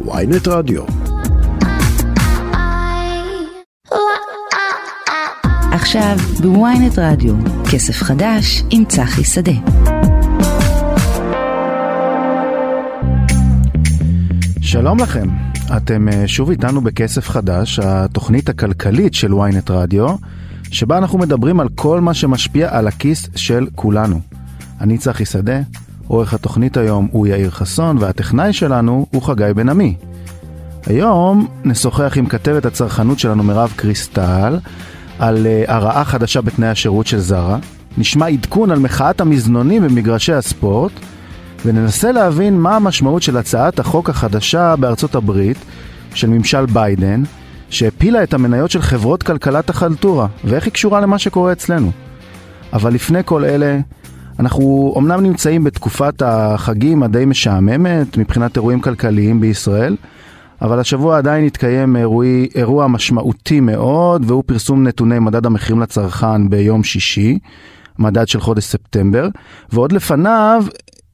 ויינט רדיו. עכשיו בוויינט רדיו, כסף חדש עם צחי שדה. שלום לכם, אתם אה, שוב איתנו בכסף חדש, התוכנית הכלכלית של ynet רדיו, שבה אנחנו מדברים על כל מה שמשפיע על הכיס של כולנו. אני צחי שדה, עורך התוכנית היום הוא יאיר חסון, והטכנאי שלנו הוא חגי בן עמי. היום נשוחח עם כתבת הצרכנות שלנו מירב קריסטל על uh, הרעה חדשה בתנאי השירות של זרה, נשמע עדכון על מחאת המזנונים במגרשי הספורט, וננסה להבין מה המשמעות של הצעת החוק החדשה בארצות הברית של ממשל ביידן, שהפילה את המניות של חברות כלכלת החלטורה, ואיך היא קשורה למה שקורה אצלנו. אבל לפני כל אלה, אנחנו אמנם נמצאים בתקופת החגים הדי משעממת מבחינת אירועים כלכליים בישראל, אבל השבוע עדיין התקיים אירועי, אירוע משמעותי מאוד, והוא פרסום נתוני מדד המחירים לצרכן ביום שישי, מדד של חודש ספטמבר, ועוד לפניו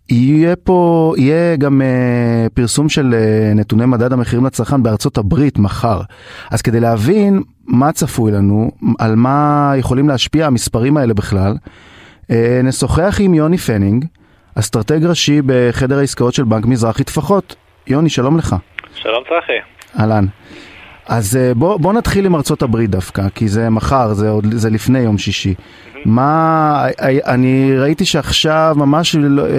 יהיה פה, יהיה גם uh, פרסום של uh, נתוני מדד המחירים לצרכן בארצות הברית מחר. אז כדי להבין מה צפוי לנו, על מה יכולים להשפיע המספרים האלה בכלל, נשוחח עם יוני פנינג, אסטרטג ראשי בחדר העסקאות של בנק מזרחי טפחות. יוני, שלום לך. שלום צחי. אהלן. אז uh, בוא, בוא נתחיל עם ארצות הברית דווקא, כי זה מחר, זה, עוד, זה לפני יום שישי. מה, אני ראיתי שעכשיו, ממש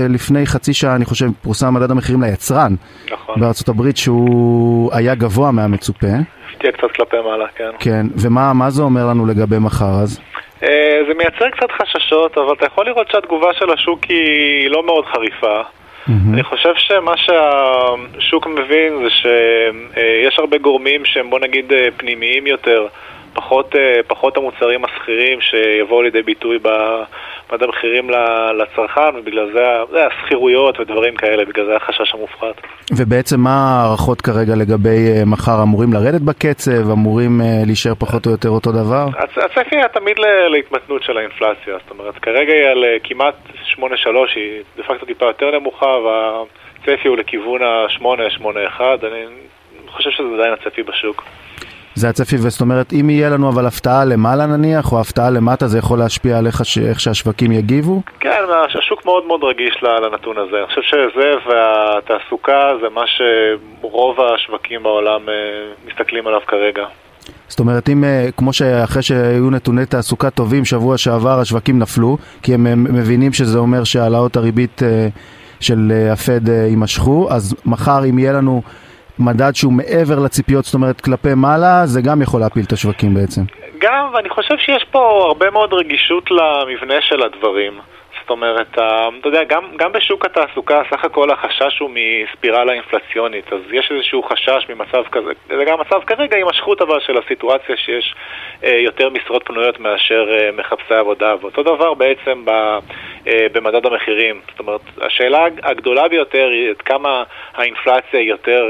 לפני חצי שעה, אני חושב, פורסם מדד המחירים ליצרן. נכון. בארצות הברית, שהוא היה גבוה מהמצופה. הפתיע קצת כלפי מעלה, כן. כן, ומה זה אומר לנו לגבי מחר אז? זה מייצר קצת חששות, אבל אתה יכול לראות שהתגובה של השוק היא לא מאוד חריפה. Mm-hmm. אני חושב שמה שהשוק מבין זה שיש הרבה גורמים שהם בוא נגיד פנימיים יותר. פחות, פחות המוצרים השכירים שיבואו לידי ביטוי במדד המחירים לצרכן, ובגלל זה, זה השכירויות ודברים כאלה, בגלל זה החשש המופחת. ובעצם מה ההערכות כרגע לגבי מחר? אמורים לרדת בקצב? אמורים להישאר פחות או יותר אותו דבר? הצפי היה תמיד להתמתנות של האינפלציה, זאת אומרת, כרגע היא על כמעט 8.3, היא דה פקטו טיפה יותר נמוכה, והצפי הוא לכיוון ה-8.81, אני חושב שזה עדיין הצפי בשוק. זה הצפי, וזאת אומרת, אם יהיה לנו אבל הפתעה למעלה נניח, או הפתעה למטה, זה יכול להשפיע עליך ש... איך שהשווקים יגיבו? כן, השוק מאוד מאוד רגיש לנתון הזה. אני חושב שזה והתעסוקה זה מה שרוב השווקים בעולם מסתכלים עליו כרגע. זאת אומרת, אם, כמו שאחרי שהיו נתוני תעסוקה טובים שבוע שעבר, השווקים נפלו, כי הם מבינים שזה אומר שהעלאות הריבית של הפד יימשכו, אז מחר אם יהיה לנו... מדד שהוא מעבר לציפיות, זאת אומרת כלפי מעלה, זה גם יכול להפיל את השווקים בעצם. גם, ואני חושב שיש פה הרבה מאוד רגישות למבנה של הדברים. זאת אומרת, אתה יודע, גם, גם בשוק התעסוקה, סך הכל החשש הוא מספירלה אינפלציונית, אז יש איזשהו חשש ממצב כזה, זה גם מצב כרגע הימשכות אבל של הסיטואציה שיש אה, יותר משרות פנויות מאשר אה, מחפשי עבודה, ואותו דבר בעצם ב, אה, במדד המחירים. זאת אומרת, השאלה הגדולה ביותר היא עד כמה האינפלציה היא יותר...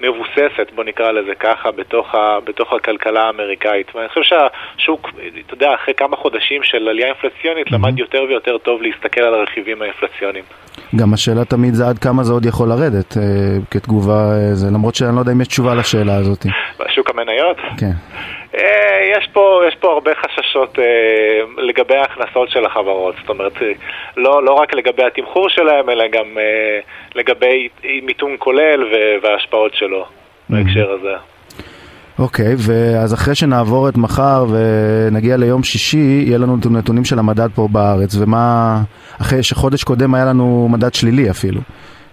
מבוססת, בוא נקרא לזה ככה, בתוך, ה, בתוך הכלכלה האמריקאית. ואני חושב שהשוק, אתה יודע, אחרי כמה חודשים של עלייה אינפלציונית, mm-hmm. למד יותר ויותר טוב להסתכל על הרכיבים האינפלציוניים. גם השאלה תמיד זה עד כמה זה עוד יכול לרדת, אה, כתגובה, אה, זה, למרות שאני לא יודע אם יש תשובה לשאלה הזאת. בשוק המניות? כן. יש פה, יש פה הרבה חששות אה, לגבי ההכנסות של החברות, זאת אומרת, לא, לא רק לגבי התמחור שלהם, אלא גם אה, לגבי מיתון כולל וההשפעות שלו mm-hmm. בהקשר הזה. אוקיי, okay, ואז אחרי שנעבור את מחר ונגיע ליום שישי, יהיה לנו נתונים של המדד פה בארץ, ומה, אחרי שחודש קודם היה לנו מדד שלילי אפילו.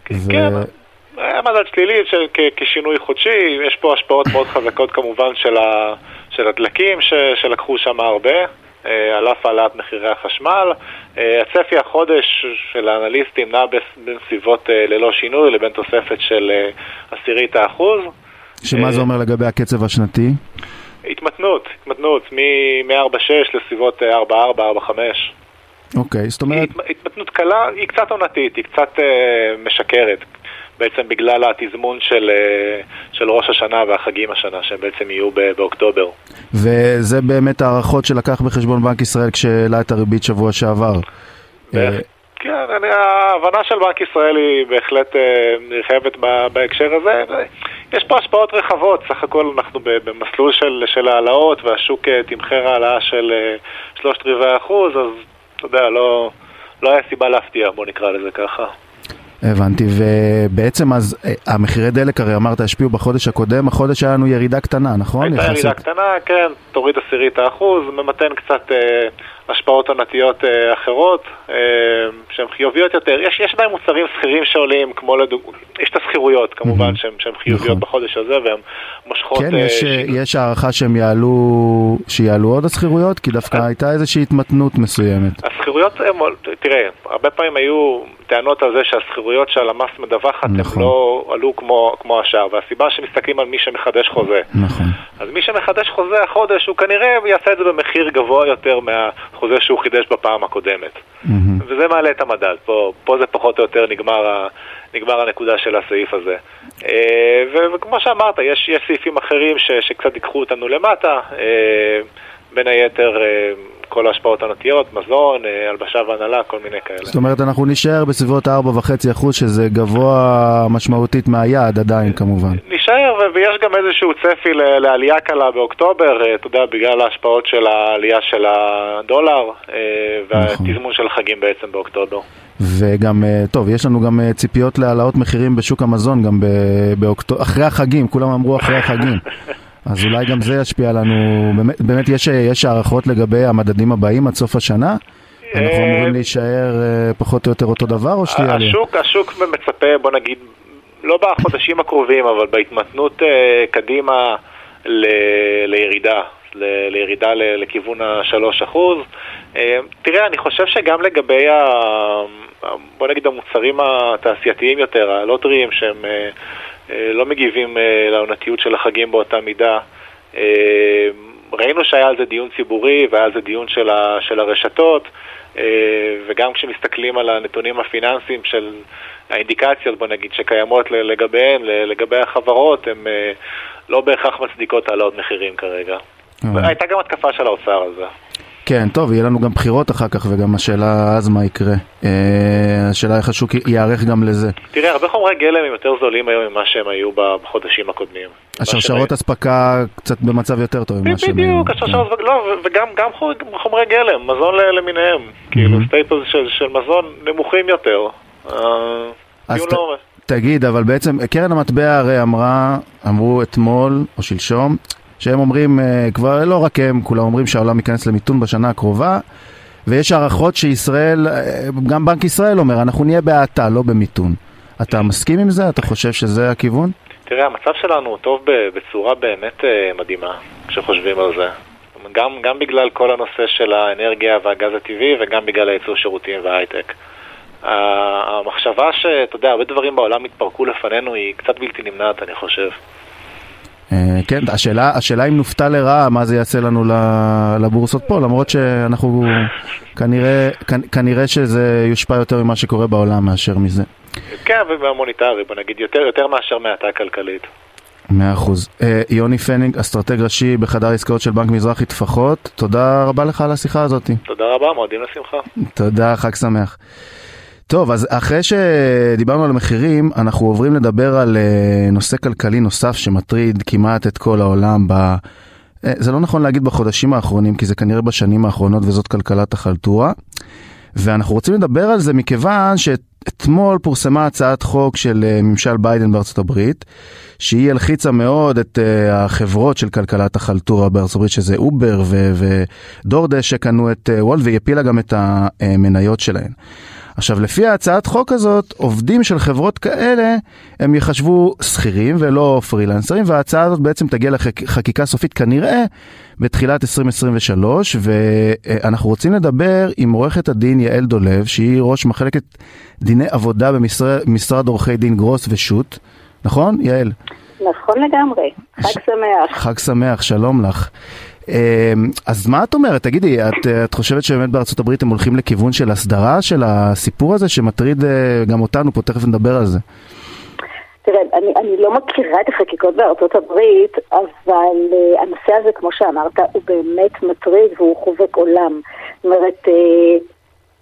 כן, ו... היה מדד שלילי של, כשינוי חודשי, יש פה השפעות מאוד חזקות כמובן של, ה, של הדלקים ש, שלקחו שם הרבה, אה, על אף העלאת מחירי החשמל. אה, הצפי החודש של האנליסטים נע אה, ללא שינוי לבין תוספת של עשירית האחוז. שמה זה אומר לגבי הקצב השנתי? התמתנות, התמתנות, מ-4.6 לסביבות 4.4, 4.5. אוקיי, זאת אומרת... התמתנות קלה, היא קצת עונתית, היא קצת משקרת. בעצם בגלל התזמון של, של ראש השנה והחגים השנה, שהם בעצם יהיו באוקטובר. וזה באמת הערכות שלקח בחשבון בנק ישראל כשהעלה את הריבית שבוע שעבר. כן, ההבנה של בנק ישראל היא בהחלט נרחבת בהקשר הזה. יש פה השפעות רחבות, סך הכל אנחנו במסלול של, של העלאות והשוק תמחר העלאה של שלושת רבעי אחוז, אז אתה יודע, לא, לא היה סיבה להפתיע, בוא נקרא לזה ככה. הבנתי, ובעצם אז אה, המחירי דלק הרי אמרת השפיעו בחודש הקודם, החודש היה לנו ירידה קטנה, נכון? הייתה ירידה קטנה, כן, תוריד עשירית האחוז, ממתן קצת אה, השפעות עונתיות אה, אחרות, אה, שהן חיוביות יותר. יש, יש עדיין מוצרים שכירים שעולים, כמו לדוג... יש את השכירויות כמובן, mm-hmm. שהן חיוביות נכון. בחודש הזה, והן מושכות... כן, יש, אה, יש הערכה שהם יעלו, שיעלו עוד השכירויות? כי דווקא הייתה איזושהי התמתנות מסוימת. השכירויות, תראה, הרבה פעמים היו טענות על זה שהשכירויות שהלמ"ס מדווחת נכון. הם לא עלו כמו, כמו השאר, והסיבה שמסתכלים על מי שמחדש חוזה. נכון. אז מי שמחדש חוזה החודש, הוא כנראה יעשה את זה במחיר גבוה יותר מהחוזה שהוא חידש בפעם הקודמת. Mm-hmm. וזה מעלה את המדד. פה, פה זה פחות או יותר נגמר, נגמר הנקודה של הסעיף הזה. אה, וכמו שאמרת, יש, יש סעיפים אחרים ש, שקצת ייקחו אותנו למטה. בין היתר אה, כל ההשפעות הנטיות, מזון, אה, הלבשה והנהלה, כל מיני כאלה. זאת אומרת, אנחנו נשאר בסביבות 4.5% שזה גבוה משמעותית מהיעד עדיין כמובן. נשאר, ויש גם איזשהו צפי לעלייה קלה באוקטובר, אה, אתה יודע, בגלל ההשפעות של העלייה של הדולר והתזמון נכון. של החגים בעצם באוקטובר. וגם, טוב, יש לנו גם ציפיות להעלאות מחירים בשוק המזון גם באוקטובר, אחרי החגים, כולם אמרו אחרי החגים. אז אולי גם זה ישפיע לנו, באמת, באמת יש, יש הערכות לגבי המדדים הבאים עד סוף השנה? אנחנו אה, אמורים להישאר אה, פחות או יותר אותו דבר או שתהיה עלייה? השוק, השוק מצפה, בוא נגיד, לא בחודשים הקרובים, אבל בהתמתנות אה, קדימה ל, לירידה, ל, לירידה ל, לכיוון ה-3%. תראה, אני חושב שגם לגבי, ה, בוא נגיד, המוצרים התעשייתיים יותר, הלוטריים, שהם... אה, לא מגיבים אה, לעונתיות של החגים באותה מידה. אה, ראינו שהיה על זה דיון ציבורי והיה על זה דיון של, ה, של הרשתות, וגם כשמסתכלים על הנתונים הפיננסיים של האינדיקציות, בוא נגיד, שקיימות לגביהן, לגבי החברות, הן לא בהכרח מצדיקות העלאות מחירים כרגע. הייתה גם התקפה של האוצר על זה. כן, טוב, יהיה לנו גם בחירות אחר כך, וגם השאלה אז מה יקרה. אה, השאלה איך השוק ייערך גם לזה. תראה, הרבה חומרי גלם הם יותר זולים היום ממה שהם היו בחודשים הקודמים. השרשרות אספקה קצת במצב יותר טוב ממה שהם היו. בדיוק, השרשרות, לא, וגם חומרי גלם, מזון למיניהם. כאילו, סטייפל של מזון נמוכים יותר. אה, אז תגיד, אבל בעצם קרן המטבע הרי אמרה, אמרו אתמול או שלשום, שהם אומרים, אה, כבר לא רק הם, כולם אומרים שהעולם ייכנס למיתון בשנה הקרובה, ויש הערכות שישראל, אה, גם בנק ישראל אומר, אנחנו נהיה בהאטה, לא במיתון. אתה מסכים עם זה? אתה חושב שזה הכיוון? תראה, המצב שלנו הוא טוב בצורה באמת אה, מדהימה, כשחושבים על זה. גם, גם בגלל כל הנושא של האנרגיה והגז הטבעי וגם בגלל הייצור שירותים וההייטק. המחשבה שאתה יודע, הרבה דברים בעולם התפרקו לפנינו היא קצת בלתי נמנעת, אני חושב. אה, כן, השאלה, השאלה אם נופתע לרעה, מה זה יעשה לנו לבורסות פה, למרות שאנחנו כנראה, כנראה שזה יושפע יותר ממה שקורה בעולם מאשר מזה. כן, והמוניטרי, בוא נגיד, יותר, יותר מאשר מהאטה כלכלית. מאה אחוז. אה, יוני פנינג, אסטרטג ראשי בחדר עסקאות של בנק מזרחי טפחות, תודה רבה לך על השיחה הזאת. תודה רבה, מועדים לשמחה. תודה, חג שמח. טוב, אז אחרי שדיברנו על המחירים, אנחנו עוברים לדבר על uh, נושא כלכלי נוסף שמטריד כמעט את כל העולם ב... Uh, זה לא נכון להגיד בחודשים האחרונים, כי זה כנראה בשנים האחרונות וזאת כלכלת החלטורה. ואנחנו רוצים לדבר על זה מכיוון שאתמול פורסמה הצעת חוק של uh, ממשל ביידן בארצות הברית, שהיא הלחיצה מאוד את החברות של כלכלת החלטורה בארצות הברית, שזה Uber ו DoorDash שקנו את Wolt, והיא הפילה גם את המניות שלהן. עכשיו, לפי ההצעת חוק הזאת, עובדים של חברות כאלה, הם יחשבו שכירים ולא פרילנסרים, וההצעה הזאת בעצם תגיע לחקיקה סופית כנראה בתחילת 2023, ואנחנו רוצים לדבר עם עורכת הדין יעל דולב, שהיא ראש מחלקת דיני עבודה במשרד עורכי דין גרוס ושות', נכון, יעל? נכון לגמרי, חג שמח. חג שמח, שלום לך. אמ, אז מה את אומרת? תגידי, את, את חושבת שבאמת בארצות הברית הם הולכים לכיוון של הסדרה של הסיפור הזה שמטריד אה, גם אותנו פה, תכף נדבר על זה. תראה, אני, אני לא מכירה את החקיקות בארצות הברית, אבל uh, הנושא הזה, כמו שאמרת, הוא באמת מטריד והוא חובק עולם. זאת אומרת, uh,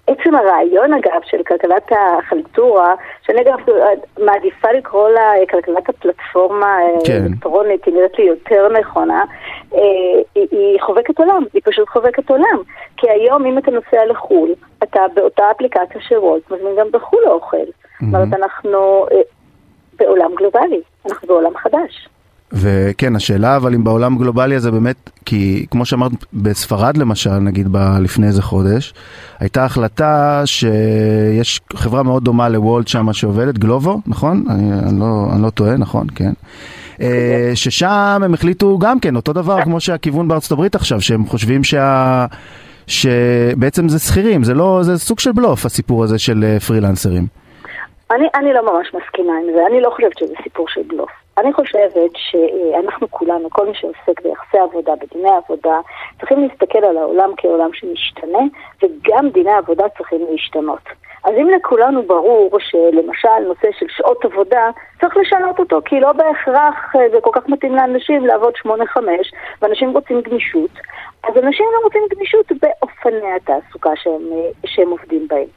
עצם הרעיון אגב של כלכלת החלטורה, שאני אגב מעדיפה לקרוא לה כלכלת הפלטפורמה כן. האלקטרונית, היא נראית לי יותר נכונה, אה, היא, היא חובקת עולם, היא פשוט חובקת עולם. כי היום אם אתה נוסע לחו"ל, אתה באותה אפליקציה של וולט מזמין גם בחו"ל אוכל. זאת אומרת, אנחנו אה, בעולם גלובלי, אנחנו בעולם חדש. וכן, השאלה אבל אם בעולם גלובלי הזה באמת, כי כמו שאמרת, בספרד למשל, נגיד ב- לפני איזה חודש, הייתה החלטה שיש חברה מאוד דומה לוולט שם שעובדת, גלובו, נכון? אני, אני, לא, אני לא טועה, נכון? כן. אה, ששם הם החליטו גם כן, אותו דבר כמו שהכיוון בארצות הברית עכשיו, שהם חושבים שה... שבעצם זה שכירים, זה לא, זה סוג של בלוף הסיפור הזה של אה, פרילנסרים. אני, אני לא ממש מסכימה עם זה, אני לא חושבת שזה סיפור של בלוף. אני חושבת שאנחנו כולנו, כל מי שעוסק ביחסי עבודה, בדיני עבודה, צריכים להסתכל על העולם כעולם שמשתנה, וגם דיני עבודה צריכים להשתנות. אז אם לכולנו ברור שלמשל נושא של שעות עבודה, צריך לשנות אותו, כי לא בהכרח זה כל כך מתאים לאנשים לעבוד שמונה-חמש, ואנשים רוצים גמישות, אז אנשים גם רוצים גמישות באופני התעסוקה שהם, שהם עובדים בהם.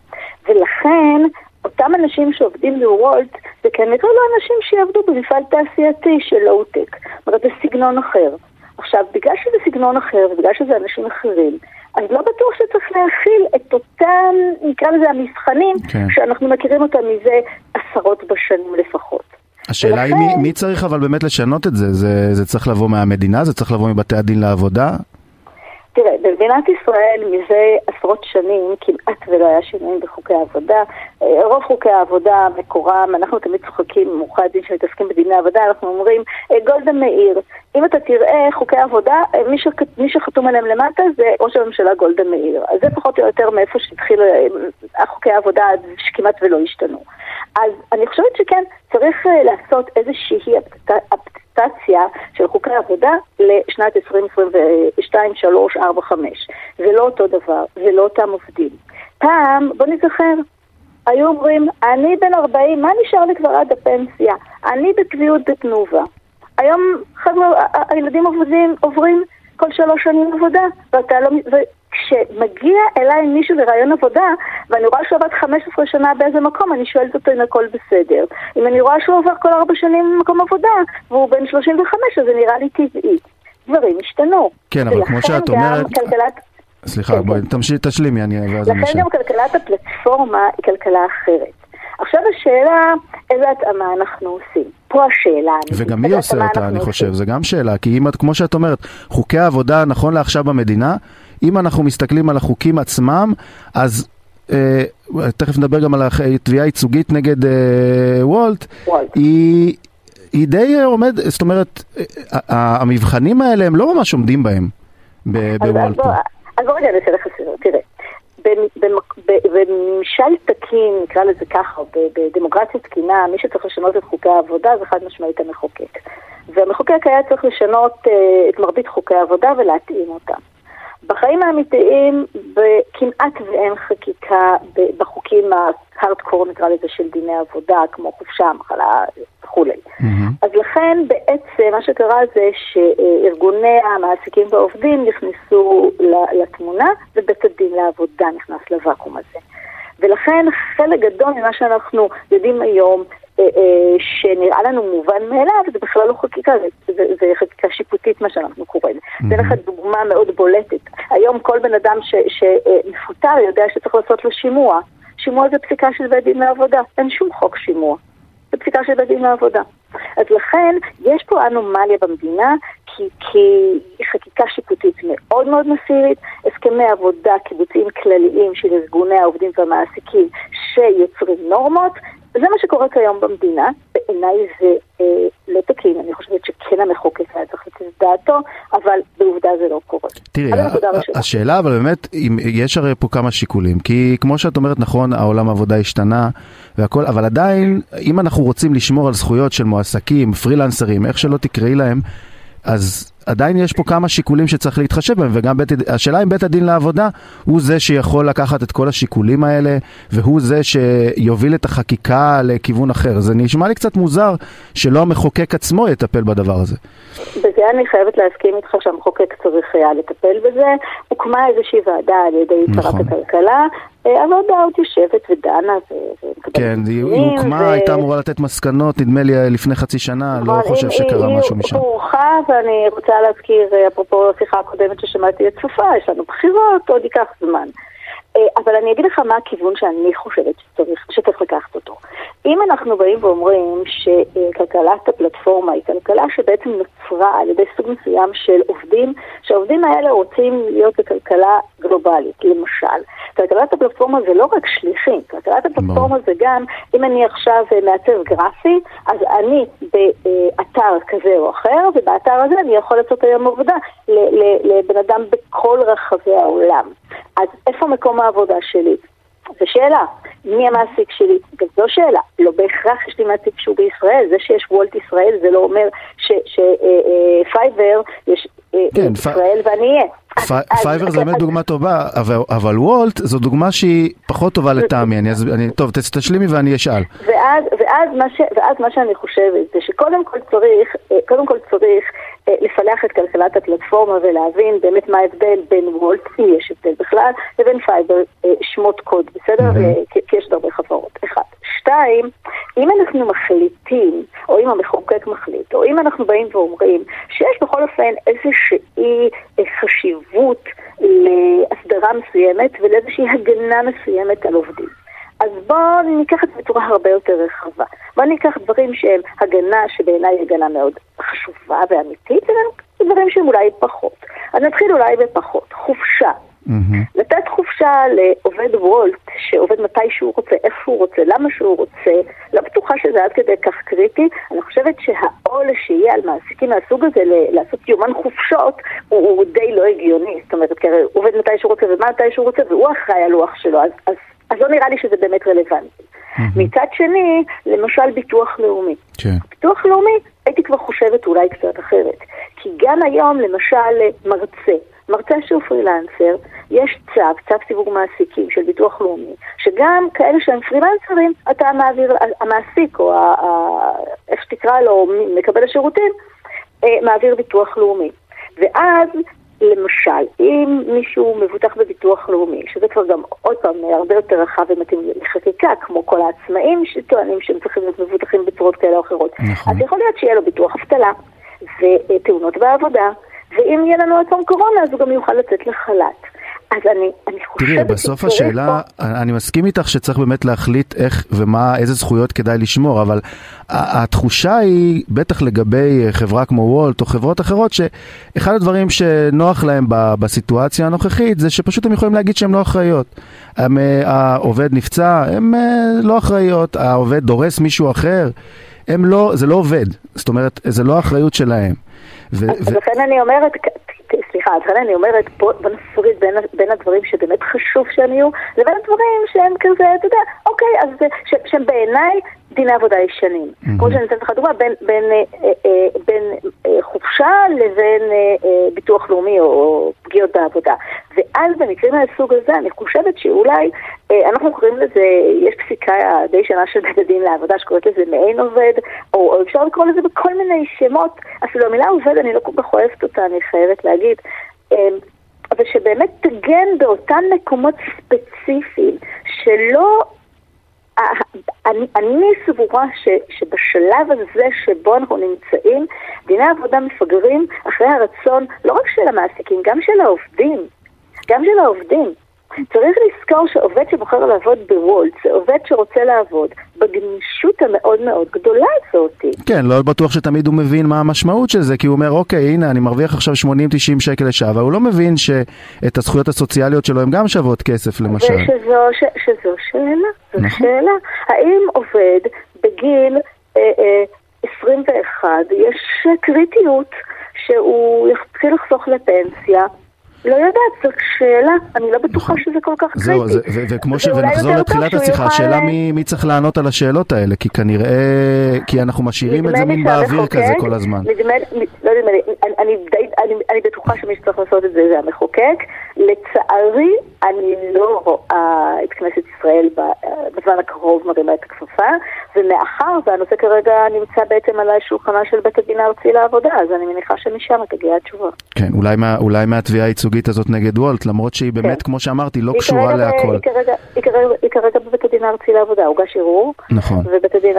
ולכן אותם אנשים שעובדים בוולט זה כנראה לא אנשים שיעבדו במפעל תעשייתי של לואו-טק. זאת אומרת, זה סגנון אחר. עכשיו, בגלל שזה סגנון אחר ובגלל שזה אנשים אחרים, אז לא בטוח שצריך להכיל את אותם, נקרא לזה המבחנים, כן. שאנחנו מכירים אותם מזה עשרות בשנים לפחות. השאלה ולכן... היא מי, מי צריך אבל באמת לשנות את זה? זה? זה צריך לבוא מהמדינה? זה צריך לבוא מבתי הדין לעבודה? תראה, במדינת ישראל מזה עשרות שנים כמעט ולא היה שינויים בחוקי העבודה. אה, רוב חוקי העבודה מקורם, אנחנו תמיד צוחקים עם עורכי הדין שמתעסקים בדיני עבודה, אנחנו אומרים, אה, גולדה מאיר, אם אתה תראה חוקי עבודה, אה, מי, ש... מי שחתום עליהם למטה זה ראש הממשלה גולדה מאיר. אז זה פחות או יותר מאיפה שהתחיל חוקי העבודה שכמעט ולא השתנו. אז אני חושבת שכן, צריך לעשות איזושהי אדפטציה של חוקי עבודה לשנת 2022, 3, 4, 5. זה לא אותו דבר, זה לא אותם עובדים. פעם, בוא נזכר, היו אומרים, אני בן 40, מה נשאר לי כבר עד הפנסיה? אני בקביעות בתנובה. היום חבר'ה, הילדים עובדים, עוברים כל שלוש שנים עבודה, ואתה לא, כשמגיע אליי מישהו לרעיון עבודה, ואני רואה שהוא עבד 15 שנה באיזה מקום, אני שואלת אותו אם הכל בסדר. אם אני רואה שהוא עובר כל ארבע שנים במקום עבודה, והוא בן 35, אז זה נראה לי טבעי. דברים השתנו. כן, אבל כמו שאת אומרת... כלכלת... סליחה, כן, בואי כן. תשלימי, אני לכן גם כלכלת הפלטפורמה היא כלכלה אחרת. עכשיו השאלה, איזה התאמה אנחנו עושים. פה השאלה. וגם מי עושה אותה, אני חושב, זו גם שאלה. כי אם, כמו שאת אומרת, חוקי העבודה נכון לעכשיו במדינה, אם אנחנו מסתכלים על החוקים עצמם, אז אה, תכף נדבר גם על התביעה הייצוגית נגד אה, וולט, וולט. היא, היא די עומד, זאת אומרת, אה, המבחנים האלה הם לא ממש עומדים בהם בוולט. אז בוא רגע נעשה לך סדר, תראה. בממשל תקין, נקרא לזה ככה, בדמוקרטיה תקינה, מי שצריך לשנות את חוקי העבודה זה חד משמעית המחוקק. והמחוקק היה צריך לשנות את מרבית חוקי העבודה ולהתאים אותם. בחיים האמיתיים כמעט ואין חקיקה בחוקים ההארדקור נקרא לזה של דיני עבודה, כמו חופשה, מחלה וכולי. Mm-hmm. אז לכן בעצם מה שקרה זה שארגוני המעסיקים והעובדים נכנסו לתמונה ובית הדין לעבודה נכנס לוואקום הזה. ולכן חלק גדול ממה שאנחנו יודעים היום שנראה לנו מובן מאליו, זה בכלל לא חקיקה, זה, זה, זה חקיקה שיפוטית מה שאנחנו קוראים. Mm-hmm. אתן לך דוגמה מאוד בולטת. היום כל בן אדם שמפוטר יודע שצריך לעשות לו שימוע. שימוע זה פסיקה של בית דין לעבודה, אין שום חוק שימוע. זה פסיקה של בית דין לעבודה. אז לכן, יש פה אנומליה במדינה, כי, כי חקיקה שיפוטית מאוד מאוד מסירית, הסכמי עבודה קיבוציים כלליים של ארגוני העובדים והמעסיקים שיוצרים נורמות, וזה מה שקורה כיום במדינה. בעיניי זה אה, לא תקין, אני חושבת שכן המחוקק היה צריך לתת דעתו, אבל בעובדה זה לא קורה. תראי, השאלה אבל באמת, אם, יש הרי פה כמה שיקולים, כי כמו שאת אומרת, נכון, העולם העבודה השתנה והכל, אבל עדיין, אם אנחנו רוצים לשמור על זכויות של מועסקים, פרילנסרים, איך שלא תקראי להם, אז עדיין יש פה כמה שיקולים שצריך להתחשב בהם, וגם בית, השאלה אם בית הדין לעבודה הוא זה שיכול לקחת את כל השיקולים האלה, והוא זה שיוביל את החקיקה לכיוון אחר. זה נשמע לי קצת מוזר שלא המחוקק עצמו יטפל בדבר הזה. בזה אני חייבת להסכים איתך שהמחוקק צריך היה לטפל בזה. הוקמה איזושהי ועדה על ידי נכון. שרת הכלכלה, הוועדה עוד יושבת ודנה ומקבלת כן, היא הוקמה, ו... הייתה אמורה לתת מסקנות, נדמה לי לפני חצי שנה, לא חושב שקרה משהו משם. היא הורחה, ואני רוצה להזכיר, אפרופו השיחה הקודמת ששמעתי את צופה, יש לנו בחירות, עוד ייקח זמן. אה, אבל אני אגיד לך מה הכיוון שאני חושבת שצריך, שצריך לקחת אותו. אם אנחנו באים ואומרים שכלכלת הפלטפורמה היא כלכלה שבעצם נוצרה על ידי סוג מסוים של עובדים, שהעובדים האלה רוצים להיות בכלכלה גלובלית, למשל. כלכלת הפלטפורמה זה לא רק שליחים, כלכלת הפלטפורמה זה גם, אם אני עכשיו מעצב גרפי, אז אני באתר כזה או אחר, ובאתר הזה אני יכול לעשות היום עבודה לבן אדם בכל רחבי העולם. אז איפה מקום העבודה שלי? זו שאלה. מי המעסיק שלי? גם זו שאלה. לא בהכרח יש לי מעסיק שהוא בישראל. זה שיש Wolt ישראל זה לא אומר ש Fiverr אה, אה, יש אה, כן, ישראל פ... ואני אהיה. Fiverr זה באמת דוגמה טובה, אבל, אבל Wolt זו דוגמה שהיא פחות טובה לטעמי, אני, אני, טוב תשלימי ואני אשאל. ואז, ואז, מה ש, ואז מה שאני חושבת זה שקודם כל צריך, קודם כל צריך לפלח את כלכלת הפלטפורמה ולהבין באמת מה ההבדל בין Wolt, אם יש הבדל בכלל, לבין Fiverr, שמות קוד, בסדר? כי יש עוד הרבה חברות. אחד. שתיים, אם אנחנו מחליטים, או אם המחוקק מחליט, או אם אנחנו באים ואומרים שיש בכל אופן איזושהי חשיבות להסדרה מסוימת ולאיזושהי הגנה מסוימת על עובדים. אז בואו ניקח את זה בצורה הרבה יותר רחבה. בואו ניקח דברים שהם הגנה שבעיניי היא הגנה מאוד חשובה ואמיתית, ודברים שהם אולי פחות. אז נתחיל אולי בפחות. חופשה. Mm-hmm. לתת חופשה לעובד וולט, שעובד מתי שהוא רוצה, איפה הוא רוצה, למה שהוא רוצה, לא בטוחה שזה עד כדי כך קריטי. אני חושבת שהעול שיהיה על מעסיקים מהסוג הזה לעשות יומן חופשות הוא, הוא די לא הגיוני. זאת אומרת, כי הוא עובד מתי שהוא רוצה ומה מתי שהוא רוצה, והוא אחראי על לוח שלו, אז, אז, אז לא נראה לי שזה באמת רלוונטי. Mm-hmm. מצד שני, למשל ביטוח לאומי. כן. ביטוח לאומי, הייתי כבר חושבת אולי קצת אחרת. כי גם היום, למשל, מרצה, מרצה שהוא פרילנסר, יש צו, צו סיווג מעסיקים של ביטוח לאומי, שגם כאלה שהם פרילנסרים, אתה מעביר, המעסיק או ה, איך שתקרא לו, מקבל השירותים, אה, מעביר ביטוח לאומי. ואז למשל, אם מישהו מבוטח בביטוח לאומי, שזה כבר גם עוד פעם הרבה יותר רחב ומתאים לחקיקה, כמו כל העצמאים שטוענים שהם צריכים להיות מבוטחים בצורות כאלה או אחרות, נכון. אז יכול להיות שיהיה לו ביטוח אבטלה ותאונות בעבודה, ואם יהיה לנו עצום קורונה אז הוא גם יוכל לצאת לחל"ת. אז אני, אני חושבת... תראי, בסוף השאלה, פה... אני מסכים איתך שצריך באמת להחליט איך ומה, איזה זכויות כדאי לשמור, אבל התחושה היא, בטח לגבי חברה כמו וולט או חברות אחרות, שאחד הדברים שנוח להם בסיטואציה הנוכחית זה שפשוט הם יכולים להגיד שהן לא אחראיות. הם, אה, העובד נפצע, הן אה, לא אחראיות, העובד דורס מישהו אחר, הם לא, זה לא עובד, זאת אומרת, זה לא אחריות שלהם. ו- אז ו- לכן אני אומרת, סליחה, לכן אני אומרת, בוא, בוא נפריד בין, בין הדברים שבאמת חשוב שהם יהיו, לבין הדברים שהם כזה, אתה יודע, אוקיי, אז שהם בעיניי דיני עבודה ישנים. Mm-hmm. כמו שאני נותנת לך דוגמה, בין, בין, אה, אה, אה, בין אה, חופשה לבין ביטוח לאומי או, פגיעות בעבודה. ואז במקרים מהסוג הזה, אני חושבת שאולי, אנחנו קוראים לזה, יש פסיקה די שנה של בית הדין לעבודה שקוראת לזה מעין עובד, או, או אפשר לקרוא לזה בכל מיני שמות, אפילו המילה עובד, אני לא כל כך אוהבת אותה, אני חייבת להגיד. אה, אבל שבאמת תגן באותם מקומות ספציפיים, שלא אני, אני סבורה ש, שבשלב הזה שבו אנחנו נמצאים, דיני עבודה מפגרים אחרי הרצון לא רק של המעסיקים, גם של העובדים. גם של העובדים. צריך לזכור שעובד שבוחר לעבוד בוולט, זה עובד שרוצה לעבוד בגמישות המאוד מאוד גדולה הזאת. כן, לא בטוח שתמיד הוא מבין מה המשמעות של זה, כי הוא אומר, אוקיי, הנה, אני מרוויח עכשיו 80-90 שקל לשעה, אבל הוא לא מבין שאת הזכויות הסוציאליות שלו הן גם שוות כסף, למשל. ושזו ש, שזו שאלה, זו נכון. שאלה. האם עובד בגיל אה, אה, 21, יש קריטיות שהוא יתחיל לחסוך לפנסיה, לא יודעת, זאת שאלה, אני לא בטוחה נכון. שזה כל כך קריטי. זהו, זה- ו- וכמו ש... ונחזור לתחילת השיחה, יוכל- השאלה מי מי צריך לענות על השאלות האלה, כי כנראה, כי אנחנו משאירים את זה מין באוויר שהמחוקק- כזה כל הזמן. נדמה לי, לא נדמה לי, אני, אני, די, אני, אני בטוחה שמי שצריך לעשות את זה זה המחוקק. לצערי, אני לא רואה את כנסת ישראל ב- בזמן הקרוב מרימה את הכפפה, ומאחר והנושא כרגע נמצא בעצם על שולחנה של בית הדין הארצי לעבודה, אז אני מניחה שמשם תגיע התשובה. כן, אולי מה- אולי מהתביעה הייצוגית הזאת נגד וולט, למרות שהיא באמת, כן. כמו שאמרתי, לא קשורה להכל. היא כרגע, כרגע, כרגע בבית הדין הארצי לעבודה, הוגש ערעור, נכון. ובית הדין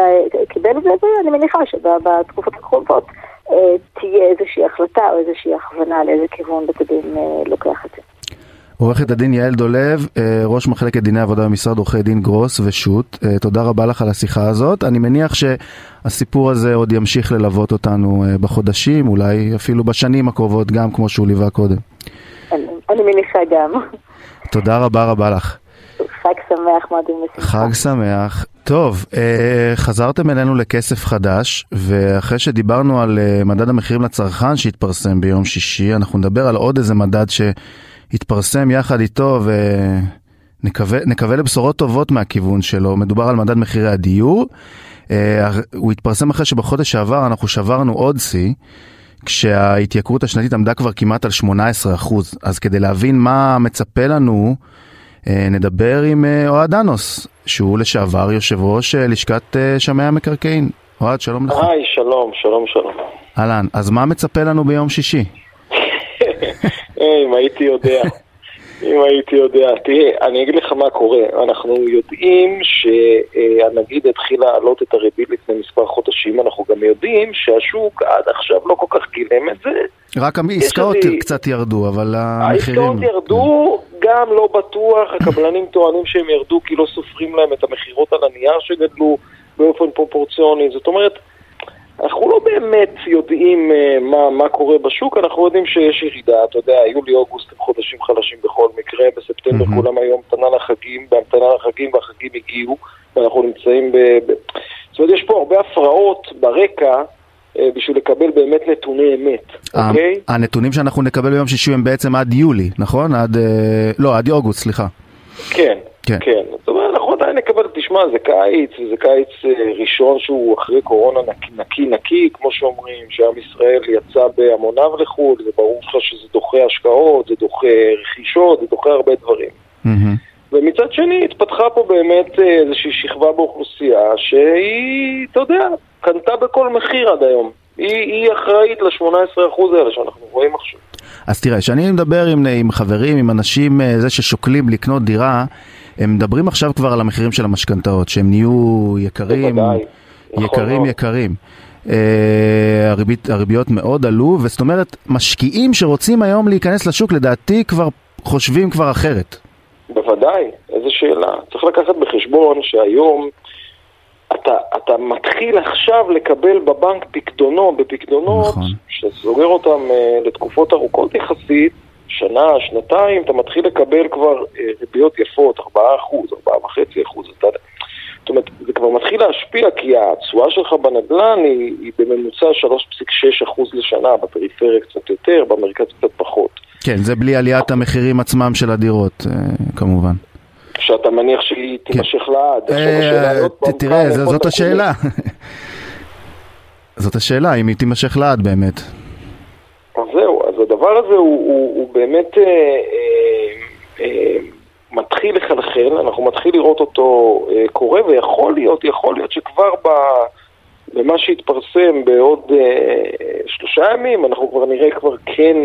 קיבל את זה, ואני מניחה שבתקופות הקרובות אה, תהיה איזושהי החלטה או איזושהי הכוונה לאיזה כיוון בית הדין אה, לוקח את זה. עורכת הדין יעל דולב, אה, ראש מחלקת דיני עבודה במשרד עורכי דין גרוס ושות', תודה רבה לך על השיחה הזאת. אני מניח שהסיפור הזה עוד ימשיך ללוות אותנו בחודשים, אולי אפילו בשנים הקרובות גם, כמו שהוא ליווה קודם. אני, מניחה גם. תודה רבה רבה לך. חג שמח, מועדים לשמחה. חג שמח. טוב, אה, חזרתם אלינו לכסף חדש, ואחרי שדיברנו על אה, מדד המחירים לצרכן שהתפרסם ביום שישי, אנחנו נדבר על עוד איזה מדד שהתפרסם יחד איתו, ונקווה לבשורות טובות מהכיוון שלו. מדובר על מדד מחירי הדיור. אה, הוא התפרסם אחרי שבחודש שעבר אנחנו שברנו עוד שיא. כשההתייקרות השנתית עמדה כבר כמעט על 18%. אז כדי להבין מה מצפה לנו, אה, נדבר עם אה, אוהד דנוס, שהוא לשעבר יושב ראש אה, לשכת שמאי המקרקעין. אוהד, שלום לך. היי, שלום, שלום, שלום. אהלן, אז מה מצפה לנו ביום שישי? אם הייתי יודע. אם הייתי יודע. תראה, אני אגיד לך מה קורה. אנחנו יודעים שהנגיד התחיל להעלות את הריבית לפני מספר חודשים. אנחנו גם יודעים שהשוק עד עכשיו לא כל כך גילם את זה. רק העסקאות לי- קצת ירדו, אבל המחירים... העסקאות ירדו, גם לא בטוח. הקבלנים טוענים שהם ירדו כי לא סופרים להם את המכירות על הנייר שגדלו באופן פרופורציוני. זאת אומרת, אנחנו לא באמת יודעים uh, מה, מה קורה בשוק, אנחנו יודעים שיש ירידה, אתה יודע, יולי-אוגוסט הם חודשים חלשים בכל מקרה, בספטמבר מהמם. כולם היו המתנה לחגים, בהמתנה לחגים והחגים הגיעו, ואנחנו נמצאים ב... ב... זאת אומרת, יש פה הרבה הפרעות ברקע uh, בשביל לקבל באמת נתוני אמת, ה- אוקיי? הנתונים שאנחנו נקבל ביום שישי הם בעצם עד יולי, נכון? עד... אה, לא, עד אוגוסט, סליחה. כן, כן. כן. זאת אומרת, אנחנו עדיין נקבל, תשמע, זה קיץ, וזה קיץ אה, ראשון שהוא אחרי קורונה נקי נקי, נקי כמו שאומרים, שעם ישראל יצא בהמוניו לחו"ל, זה ברור לך שזה דוחה השקעות, זה דוחה רכישות, זה דוחה הרבה דברים. מהמם. ומצד שני, התפתחה פה באמת אה, איזושהי שכבה באוכלוסייה שהיא, אתה יודע, קנתה בכל מחיר עד היום. היא, היא אחראית ל-18% האלה שאנחנו רואים עכשיו. אז תראה, כשאני מדבר עם, עם חברים, עם אנשים, אה, זה ששוקלים לקנות דירה, הם מדברים עכשיו כבר על המחירים של המשכנתאות, שהם נהיו יקרים, בוודאי. נכון יקרים מאוד. יקרים. אה, הריבית, הריביות מאוד עלו, וזאת אומרת, משקיעים שרוצים היום להיכנס לשוק, לדעתי כבר חושבים כבר אחרת. בוודאי, איזה שאלה. צריך לקחת בחשבון שהיום אתה, אתה מתחיל עכשיו לקבל בבנק פיקדונות, בפיקדונות, נכון. שאתה סוגר אותם uh, לתקופות ארוכות יחסית, שנה, שנתיים, אתה מתחיל לקבל כבר uh, ריביות יפות, 4%, 4.5%. אתה... זאת אומרת, זה כבר מתחיל להשפיע כי התשואה שלך בנדל"ן היא, היא בממוצע 3.6% לשנה, בפריפריה קצת יותר, במרכז קצת פחות. כן, זה בלי עליית המחירים עצמם של הדירות, אה, כמובן. שאתה מניח שהיא תימשך לעד. אה, תראה, זאת. השאלה. זאת השאלה, אם היא תימשך לעד באמת. הדבר הזה הוא, הוא, הוא באמת אה, אה, אה, מתחיל לחלחל, אנחנו מתחיל לראות אותו אה, קורה, ויכול להיות, יכול להיות שכבר ב, במה שהתפרסם בעוד אה, שלושה ימים, אנחנו כבר נראה כבר כן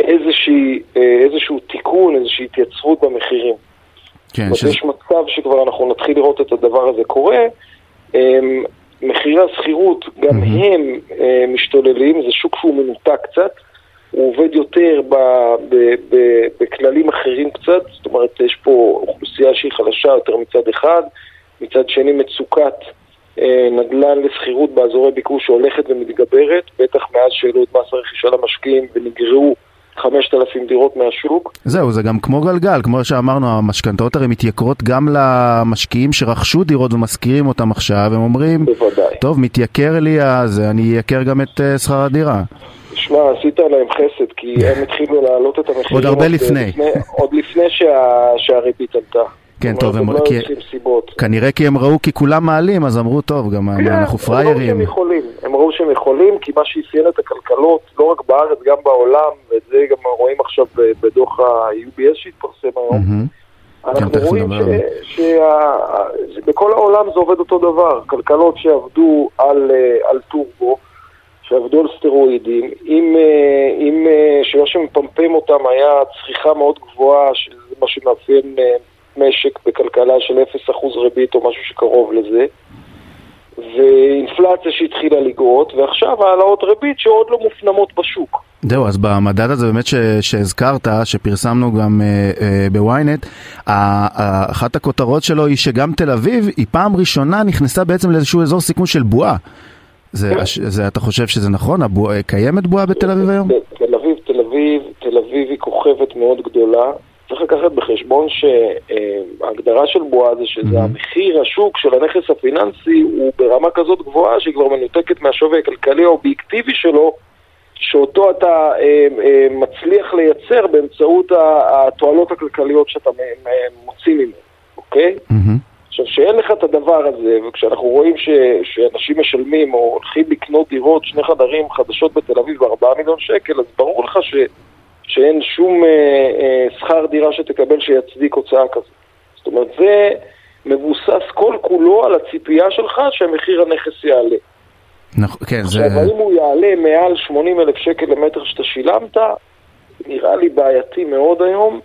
איזושהי, אה, איזשהו תיקון, איזושהי התייצבות במחירים. כן, שזה- יש מצב שכבר אנחנו נתחיל לראות את הדבר הזה קורה. אמ, מחירי השכירות, גם מהמם. הם אה, משתוללים, זה שוק שהוא מנותק קצת, הוא עובד יותר ב, ב, ב, בכללים אחרים קצת, זאת אומרת, יש פה אוכלוסייה שהיא חלשה יותר מצד אחד, מצד שני מצוקת אה, נדל"ן לשכירות באזורי ביקוש שהולכת ומתגברת, בטח מאז שהעלו את מס הרכישה למשקיעים ונגרעו 5,000 דירות מהשוק. זהו, זה גם כמו גלגל, כמו שאמרנו, המשכנתאות הרי מתייקרות גם למשקיעים שרכשו דירות ומשכירים אותם עכשיו, הם אומרים, בוודאי. טוב, מתייקר לי אז, אני אייקר גם את אה, שכר הדירה. שמע, עשית עליהם חסד, כי הם התחילו להעלות את המחירים. עוד הרבה לפני. עוד לפני שה, שהריבית עלתה. כן, טוב, הם, לא כי. כנראה כי הם ראו כי כולם מעלים, אז אמרו, טוב, גם כן, אנחנו פראיירים. הם ראו שהם יכולים, הם ראו שהם יכולים, כי מה שאפיין את הכלכלות, לא רק בארץ, גם בעולם, ואת זה גם רואים עכשיו בדוח ה-UBS שהתפרסם היום, Mm-hmm. אנחנו תכף רואים שבכל העולם זה עובד אותו דבר, כלכלות שעבדו על, אה, על טורבו, שעבדו על סטרואידים, אם, אה, אם אה, שמה שמפמפם אותם היה צריכה מאוד גבוהה, שזה מה שמאפיין משק בכלכלה של 0% ריבית או משהו שקרוב לזה, ואינפלציה שהתחילה לגרות, ועכשיו העלאות ריבית שעוד לא מופנמות בשוק. זהו, אז במדד הזה באמת ש, שהזכרת, שפרסמנו גם אה, אה, בוויינט, אחת הכותרות שלו היא שגם תל אביב היא פעם ראשונה נכנסה בעצם לאיזשהו אזור סיכון של בועה. זה, כן. זה, אתה חושב שזה נכון? הבוע, קיימת בועה בתל אביב היום? תל אביב, תל אביב, תל אביב היא כוכבת מאוד גדולה. צריך לקחת בחשבון שההגדרה של בועה זה שזה המחיר השוק של הנכס הפיננסי הוא ברמה כזאת גבוהה שהיא כבר מנותקת מהשווי הכלכלי האובייקטיבי שלו שאותו אתה אה, אה, מצליח לייצר באמצעות התועלות הכלכליות שאתה מוציא ממנו, אוקיי? עכשיו, שאין לך את הדבר הזה, וכשאנחנו רואים ש, שאנשים משלמים או הולכים לקנות דירות, שני חדרים חדשות בתל אביב בארבעה מיליון שקל, אז ברור לך ש... שאין שום אה, אה, שכר דירה שתקבל שיצדיק הוצאה כזאת. זאת אומרת, זה מבוסס כל כולו על הציפייה שלך שמחיר הנכס יעלה. נכון, כן, עכשיו, זה... האם הוא יעלה מעל 80 אלף שקל למטר שאתה שילמת, נראה לי בעייתי מאוד היום,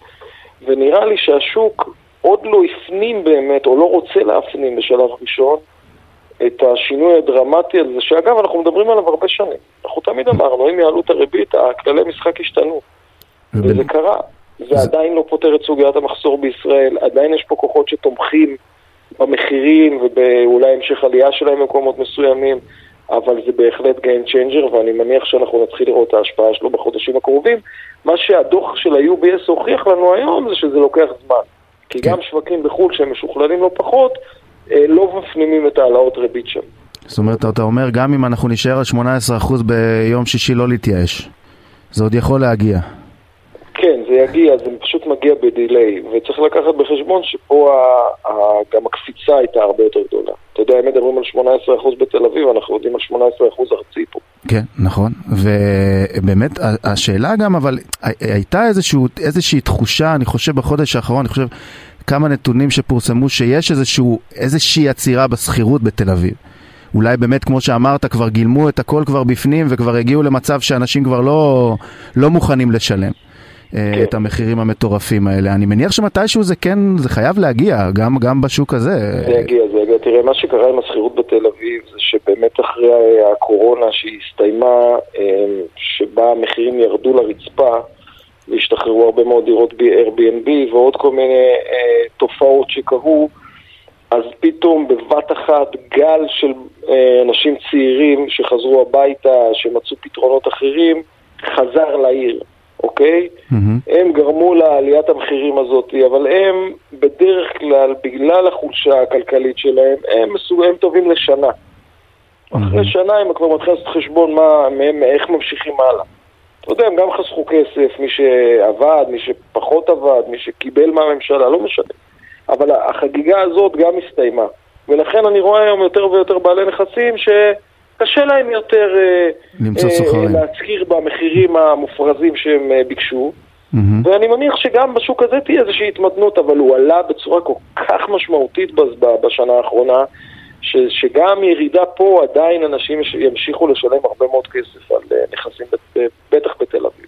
ונראה לי שהשוק עוד לא הפנים באמת, או לא רוצה להפנים בשלב ראשון, את השינוי הדרמטי הזה, שאגב, אנחנו מדברים עליו הרבה שנים. אנחנו תמיד אמרנו, אם יעלו את הריבית, הכללי משחק ישתנו. וזה קרה. זה עדיין לא פותר את סוגיית המחסור בישראל, עדיין יש פה כוחות שתומכים במחירים ובאולי המשך עלייה שלהם במקומות מסוימים, אבל זה בהחלט Game Changer, ואני מניח שאנחנו נתחיל לראות את ההשפעה שלו בחודשים הקרובים. מה שהדוח של ה-UBS הוכיח לנו היום זה שזה לוקח זמן. כי כן. גם שווקים בחו"ל שהם משוכללים לא פחות, אה, לא מפנימים את העלאות ריבית שם. זאת אומרת, אתה אומר, גם אם אנחנו נשאר על 18% ביום שישי לא להתייאש. זה עוד יכול להגיע. כן, זה יגיע, זה מגיע בדיליי, וצריך לקחת בחשבון שפה ה, ה, גם הקפיצה הייתה הרבה יותר גדולה. אתה יודע, הם מדברים על 18% בתל אביב, אנחנו יודעים על 18% ארצי פה. כן, נכון, ובאמת השאלה גם, אבל הייתה איזשהו, איזושהי תחושה, אני חושב בחודש האחרון, אני חושב כמה נתונים שפורסמו, שיש איזשהו, איזושהי עצירה בשכירות בתל אביב. אולי באמת, כמו שאמרת, כבר גילמו את הכל כבר בפנים וכבר הגיעו למצב שאנשים כבר לא, לא מוכנים לשלם. אה, כן. את המחירים המטורפים האלה. אני מניח שמתישהו זה כן, זה חייב להגיע, גם, גם בשוק הזה. זה יגיע, זה יגיע. תראה, מה שקרה עם השכירות בתל אביב זה שבאמת אחרי הקורונה שהיא הסתיימה, אה, שבה המחירים ירדו לרצפה והשתחררו הרבה מאוד דירות ב-Airbnb ועוד כל מיני אה, תופעות שקרו, אז פתאום בבת אחת גל של אה, אנשים צעירים שחזרו הביתה, שמצאו פתרונות אחרים, חזר לעיר, אוקיי? מהמם. הם גרמו לעליית המחירים הזאת, אבל הם בדרך כלל, בגלל החולשה הכלכלית שלהם, הם, מסוג, הם טובים לשנה. אחרי שנה הם כבר מתחילים לעשות חשבון מה, מהם, איך ממשיכים הלאה. אתה יודע, הם גם חסכו כסף, מי שעבד, מי שפחות עבד, מי שקיבל מהממשלה, לא משנה. אבל החגיגה הזאת גם הסתיימה. ולכן אני רואה היום יותר ויותר בעלי נכסים שקשה להם יותר אה, אה. להשכיר במחירים המופרזים שהם אה, ביקשו. מהמם. ואני מניח שגם בשוק הזה תהיה איזושהי התמתנות, אבל הוא עלה בצורה כל כך משמעותית בשנה האחרונה, ש, שגם ירידה פה עדיין אנשים ימשיכו לשלם הרבה מאוד כסף על אה, נכסים, בטח בתל אביב.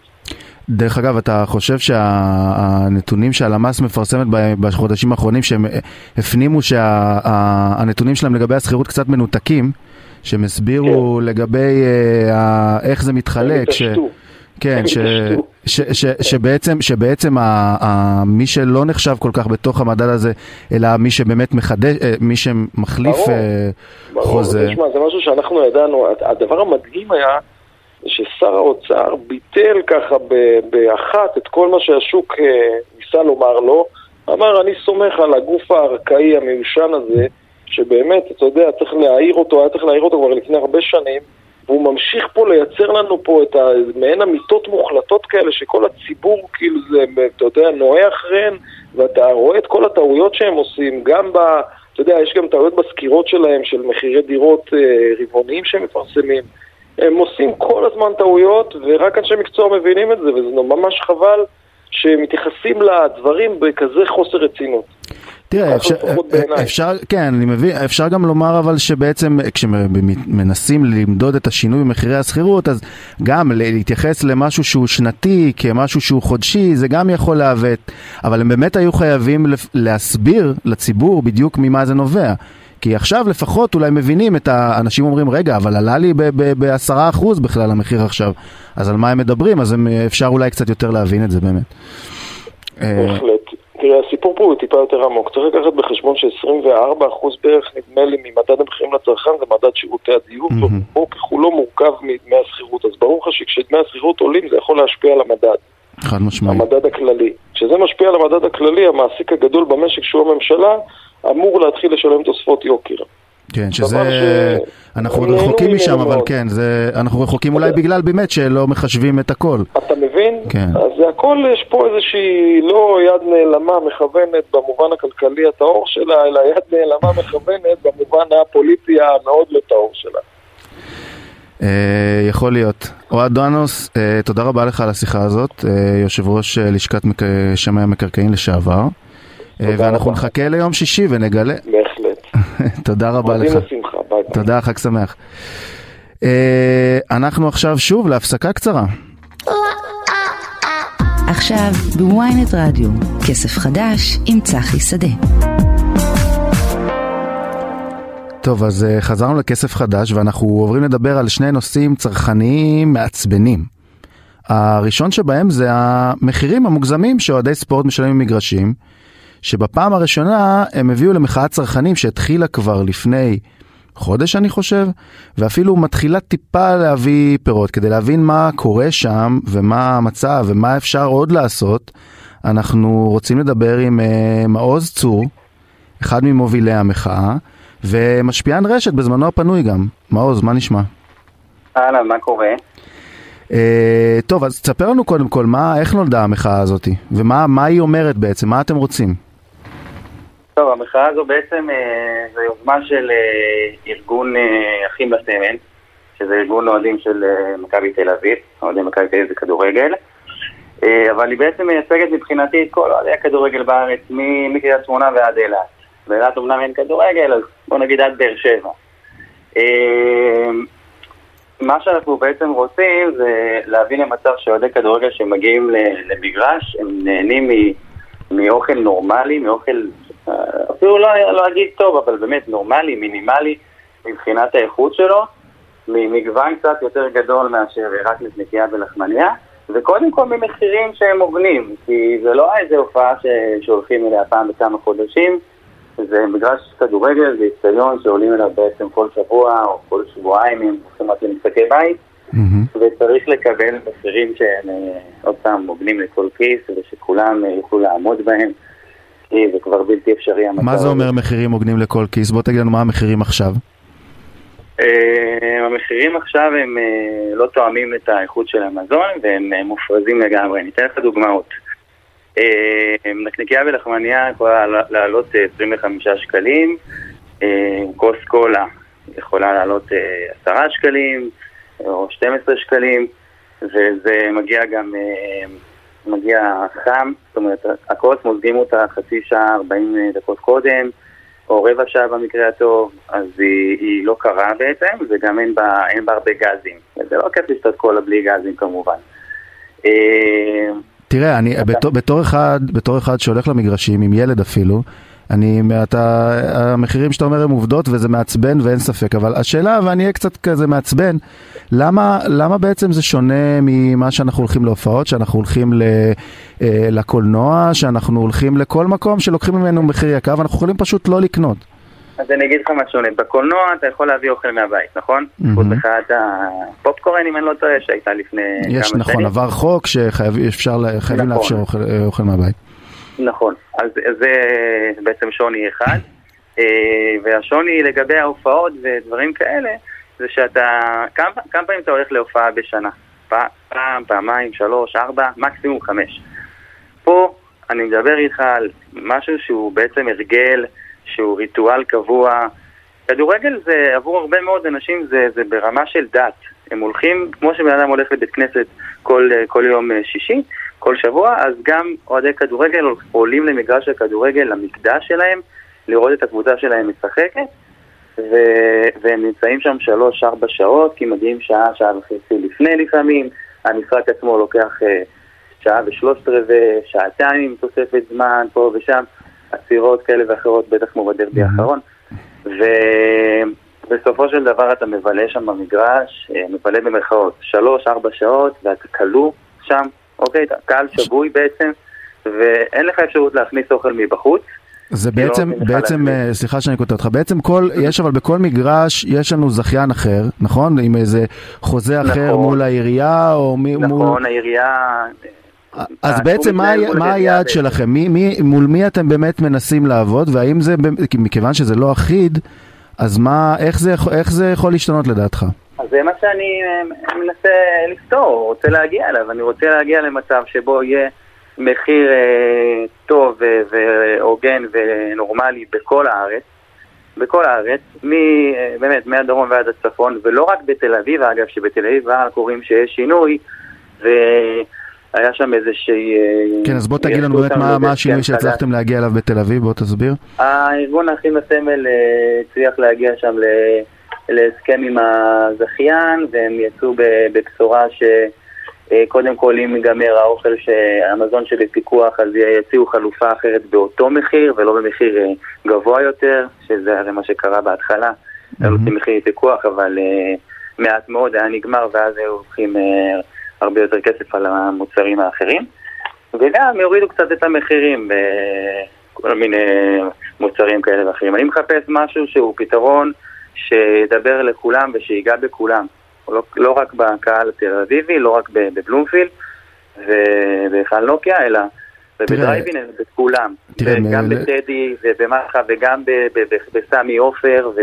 דרך אגב, אתה חושב שהנתונים שהלמ"ס מפרסמת בחודשים האחרונים, שהם אה, הפנימו שהנתונים שלהם לגבי השכירות קצת מנותקים, שהם הסבירו לגבי אה, איך זה מתחלק, ש... כן, ש... התעשתו. ש, ש, שבעצם, שבעצם ה, ה, מי שלא נחשב כל כך בתוך המדד הזה, אלא מי שבאמת מחדש, אה, מי שמחליף ברור. אה, ברור, חוזה. תשמע, זה משהו שאנחנו ידענו, הדבר המדהים היה ששר האוצר ביטל ככה ב- באחת את כל מה שהשוק אה, ניסה לומר לו, אמר אני סומך על הגוף הארכאי המיושן הזה, שבאמת, אתה יודע, צריך להעיר אותו, היה צריך להעיר אותו כבר לפני הרבה שנים, והוא ממשיך פה לייצר לנו פה את מעין אמיתות מוחלטות כאלה שכל הציבור כאילו זה, אתה יודע, נועה אחריהן ואתה רואה את כל הטעויות שהם עושים, גם ב... אתה יודע, יש גם טעויות בסקירות שלהם של מחירי דירות אה, רבעוניים שהם מפרסמים. הם עושים כל הזמן טעויות, ורק אנשי מקצוע מבינים את זה, וזה ממש חבל שמתייחסים לדברים בכזה חוסר רצינות. תראה, אפשר, אפשר, כן, אני מבין, אפשר גם לומר אבל שבעצם כשמנסים למדוד את השינוי במחירי השכירות, אז גם להתייחס למשהו שהוא שנתי כמשהו שהוא חודשי, זה גם יכול לעוות, אבל הם באמת היו חייבים להסביר לציבור בדיוק ממה זה נובע. כי עכשיו לפחות אולי מבינים את האנשים אומרים, רגע, אבל עלה לי בעשרה אחוז בכלל המחיר עכשיו, אז על מה הם מדברים? אז הם, אפשר אולי קצת יותר להבין את זה באמת. בהחלט. תראה, הסיפור פה הוא טיפה יותר עמוק. צריך לקחת בחשבון ש-24% בערך, נדמה לי, ממדד המחירים לצרכן זה מדד שירותי הדיור, mm-hmm. והוא ככולו מורכב מדמי השכירות. אז ברור לך שכשדמי השכירות עולים זה יכול להשפיע על המדד. חד משמעי. המדד הכללי. כשזה משפיע על המדד הכללי, המעסיק הגדול במשק שהוא הממשלה, אמור להתחיל לשלם תוספות יוקר. כן, שזה, ש... אנחנו רחוקים משם, אבל מאוד. כן, זה, אנחנו רחוקים אולי בגלל באמת שלא מחשבים את הכל. אתה מבין? כן. אז זה הכל, יש פה איזושהי לא יד נעלמה מכוונת במובן הכלכלי הטהור שלה, אלא יד נעלמה מכוונת במובן הפוליטי המאוד לא טהור שלה. Uh, יכול להיות. אוהד דואנוס, uh, תודה רבה לך על השיחה הזאת, uh, יושב ראש uh, לשכת מק... שמאי המקרקעין לשעבר. Uh, ואנחנו. נחכה ליום שישי ונגלה. תודה רבה לך. ביי. תודה, חג שמח. Uh, אנחנו עכשיו שוב להפסקה קצרה. עכשיו בוויינט רדיו, כסף חדש עם צחי שדה. טוב, אז uh, חזרנו לכסף חדש ואנחנו עוברים לדבר על שני נושאים צרכניים מעצבנים. הראשון שבהם זה המחירים המוגזמים שאוהדי ספורט משלמים במגרשים, שבפעם הראשונה הם הביאו למחאת צרכנים שהתחילה כבר לפני חודש אני חושב, ואפילו מתחילה טיפה להביא פירות כדי להבין מה קורה שם ומה המצב ומה אפשר עוד לעשות. אנחנו רוצים לדבר עם uh, מעוז צור, אחד ממובילי המחאה, ומשפיען רשת בזמנו הפנוי גם. מעוז, מה נשמע? אהלן, מה קורה? Uh, טוב, אז תספר לנו קודם כל, מה, איך נולדה המחאה הזאת, ומה היא אומרת בעצם, מה אתם רוצים? טוב, המחאה הזו בעצם אה, זו יוזמה של אה, ארגון אה, אחים בסמל, שזה ארגון אוהדים של אה, מכבי תל אביב, אוהדי מכבי תל אביב זה כדורגל, אה, אבל היא בעצם מייצגת מבחינתי את כל אוהדי הכדורגל בארץ, מקריית שמונה ועד אילת. באילת אומנם אין כדורגל, אז בוא נגיד עד באר שבע. אה, מה שאנחנו בעצם רוצים זה להביא למצב שאוהדי כדורגל שמגיעים למגרש, הם נהנים מאוכל נורמלי, מאוכל אפילו לא, לא אגיד טוב, אבל באמת נורמלי, מינימלי, מבחינת האיכות שלו, ממגוון קצת יותר גדול מאשר רק נקניקייה ולחמניה, וקודם כל ממחירים שהם הוגנים, כי זה לא איזה הופעה ש... שהולכים אליה פעם בכמה חודשים, זה מגרש כדורגל, זה איצטדיון שעולים אליו בעצם כל שבוע או כל שבועיים אם הולכים רק למשחקי בית, mm-hmm. וצריך לקבל מחירים שהם אה, עוד פעם הוגנים לכל כיס ושכולם יוכלו לעמוד בהם. זה כבר בלתי אפשרי. מה זה אומר מחירים הוגנים לכל כיס? בוא תגיד לנו מה המחירים עכשיו. אה, המחירים עכשיו הם אה, לא תואמים את האיכות של המזון והם אה, מופרזים לגמרי. אני אתן לך דוגמאות. נקניקיה ולחמניה יכולה לעלות 25 שקלים, כוס קולה יכולה לעלות 10 שקלים או 12 שקלים, וזה מגיע גם מגיע חם, זאת אומרת, הכוס מוזגים אותה חצי שעה, 40 דקות קודם, או רבע שעה במקרה הטוב, אז היא, היא לא קרה בעצם, וגם אין בה, אין בה הרבה גזים. זה לא כיף לשתות קולה בלי גזים כמובן. אה, תראה, אני בתור, בתור, אחד, בתור אחד שהולך למגרשים, עם ילד אפילו, אני, אתה, המחירים שאתה אומר הם עובדות וזה מעצבן ואין ספק, אבל השאלה, ואני אהיה קצת כזה מעצבן, למה, למה בעצם זה שונה ממה שאנחנו הולכים להופעות, שאנחנו הולכים ל, אה, לקולנוע, שאנחנו הולכים לכל מקום שלוקחים ממנו מחיר יקר ואנחנו יכולים פשוט לא לקנות? אז אני אגיד לך מה שונה, בקולנוע אתה יכול להביא אוכל מהבית, נכון? חוץ mm-hmm. אחד הפופקורן, אם אני לא טועה, שהייתה לפני יש, כמה נכון, שנים. יש, נכון, עבר חוק שחייבים נכון. לאפשר אוכל, אה, אוכל מהבית. נכון, אז זה בעצם שוני אחד. אה, והשוני לגבי ההופעות ודברים כאלה, זה שאתה, כמה, כמה פעמים אתה הולך להופעה בשנה? פעם, פעמיים, שלוש, ארבע, מקסימום חמש. פה אני מדבר איתך על משהו שהוא בעצם הרגל, שהוא ריטואל קבוע. כדורגל זה, עבור הרבה מאוד אנשים זה, זה ברמה של דת. הם הולכים, כמו שבן אדם הולך לבית כנסת כל, כל יום אה, שישי, כל שבוע, אז גם אוהדי כדורגל עולים למגרש הכדורגל, למקדש שלהם, לראות את הקבוצה שלהם משחקת, ו... והם נמצאים שם שלוש-ארבע שעות, כי מגיעים שעה, שעה וחצי לפני לפעמים, המשחק עצמו לוקח uh, שעה ושלושת רבעי, שעתיים תוספת זמן פה ושם, עצירות כאלה ואחרות, בטח כמו בדרבי האחרון, ובסופו של דבר אתה מבלה שם במגרש, אה, מבלה במרכאות, שלוש-ארבע שעות, ואתה כלוא שם, אוקיי? קהל שבוי בעצם, ואין לך אפשרות להכניס אוכל מבחוץ. זה בעצם, בעצם, אה, סליחה שאני כותב אותך, בעצם כל, יש אבל בכל מגרש, יש לנו זכיין אחר, נכון? עם איזה חוזה אחר נכון, מול העירייה, או מול... נכון, העירייה... אז בעצם מה, מה היעד שלכם? מי, מי, מול מי אתם באמת מנסים לעבוד, והאם זה, מכיוון שזה לא אחיד, אז מה, איך זה, איך זה יכול להשתנות לדעתך? אז זה מה שאני אה, מנסה לפתור, רוצה להגיע אליו. אני רוצה להגיע למצב שבו יהיה מחיר אה, טוב והוגן ונורמלי בכל הארץ, בכל הארץ, מ, אה, באמת מהדרום ועד הצפון, ולא רק בתל אביב, אגב, שבתל אביב קוראים שיש שינוי, והיה שם איזושהי... אה, כן, אז בוא תגיד לנו באמת מה, מה השינוי שהצלחתם להגיע אליו בתל אביב, בוא תסביר. הארגון האחים בסמל הצליח להגיע שם להסכם עם הזכיין, והם יצאו בבשורה ש... אה, קודם כל, אם ייגמר האוכל, המזון שבפיקוח, אז יציעו חלופה אחרת באותו מחיר ולא במחיר אה, גבוה יותר, שזה הרי מה שקרה בהתחלה. Mm-hmm. היו עושים מחיר פיקוח, אבל uh, מעט מאוד היה נגמר, ואז היו לוקחים uh, הרבה יותר כסף על המוצרים האחרים. וגם יורידו קצת את המחירים בכל מיני מוצרים כאלה ואחרים. אני מחפש משהו שהוא פתרון שידבר לכולם ושיגע בכולם. לא, לא רק בקהל התל אביבי, לא רק בבלומפילד ובהיכל נוקיה, אלא בדרייבין, בכולם. גם בטדי ובמחה וגם בסמי עופר ו...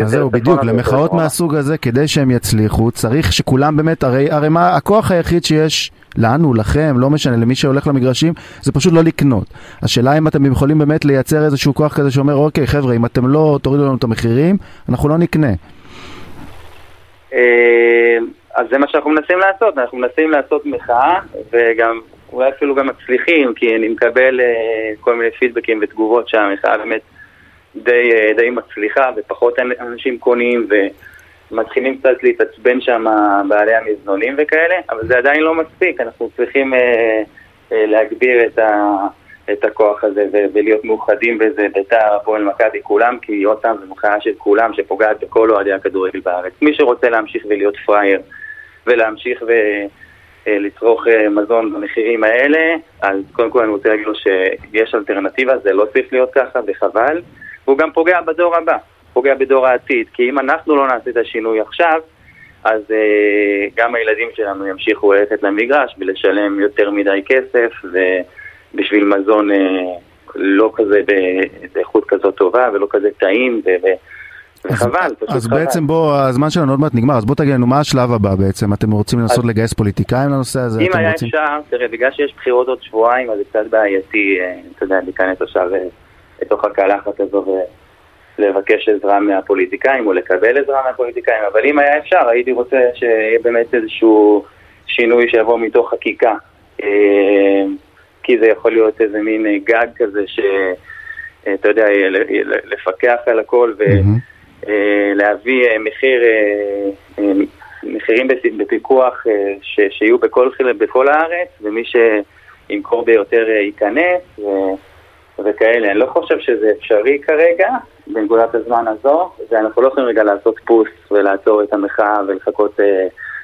אז זהו, בדיוק, למחאות מהסוג הזה, כדי שהם יצליחו, צריך שכולם באמת, הרי, הרי מה, הכוח היחיד שיש לנו, לכם, לא משנה, למי שהולך למגרשים, זה פשוט לא לקנות. השאלה אם אתם יכולים באמת לייצר איזשהו כוח כזה שאומר, אוקיי, חבר'ה, אם אתם לא תורידו לנו את המחירים, אנחנו לא נקנה. אה, אז זה מה שאנחנו מנסים לעשות, אנחנו מנסים לעשות מחאה, וגם אולי אפילו גם מצליחים, כי אני מקבל אה, כל מיני פידבקים ותגובות שהמחאה באמת די, אה, די מצליחה, ופחות אנשים קונים, ומתחילים קצת להתעצבן שם בעלי המזנונים וכאלה, אבל זה עדיין לא מספיק, אנחנו צריכים להגביר את ה... את הכוח הזה ולהיות מאוחדים בזה, בית"ר, הפועל מכבי, כולם, כי עוד פעם זו מחאה של כולם שפוגעת בכל אוהדי הכדורגל בארץ. מי שרוצה להמשיך ולהיות פראייר ולהמשיך ולצרוך אה, מזון במחירים האלה, אז קודם כל אני רוצה להגיד לו שיש אלטרנטיבה, זה לא צריך להיות ככה וחבל. והוא גם פוגע בדור הבא, פוגע בדור העתיד, כי אם אנחנו לא נעשה את השינוי עכשיו, אז uh, גם הילדים שלנו ימשיכו ללכת למגרש ולשלם יותר מדי כסף, ו... בשביל מזון אה, לא כזה באיכות כזאת טובה ולא כזה טעים וחבל, פשוט חבל. אז בעצם בוא, הזמן שלנו עוד מעט נגמר, אז בוא תגיד לנו מה השלב הבא בעצם, אתם רוצים לנסות לגייס פוליטיקאים לנושא הזה? אם היה אפשר, תראה, בגלל שיש בחירות עוד שבועיים, אז זה קצת בעייתי, אה, אתה יודע, להיכנס עכשיו לתוך הקלחת הזו ולבקש עזרה מהפוליטיקאים או לקבל עזרה מהפוליטיקאים, אבל אם היה אפשר, הייתי רוצה שיהיה באמת איזשהו שינוי שיבוא מתוך חקיקה. כי זה יכול להיות איזה מין אה, גג כזה שאתה אה, יודע, לפקח על הכל ולהביא אה, מחיר, מחירים בפיקוח ש, שיהיו בכל, בכל הארץ ומי שימכור ביותר ייכנס ו, וכאלה. אני לא חושב שזה אפשרי כרגע בנקודת הזמן הזו ואנחנו לא יכולים רגע לעשות פוס ולעצור את המחאה ולחכות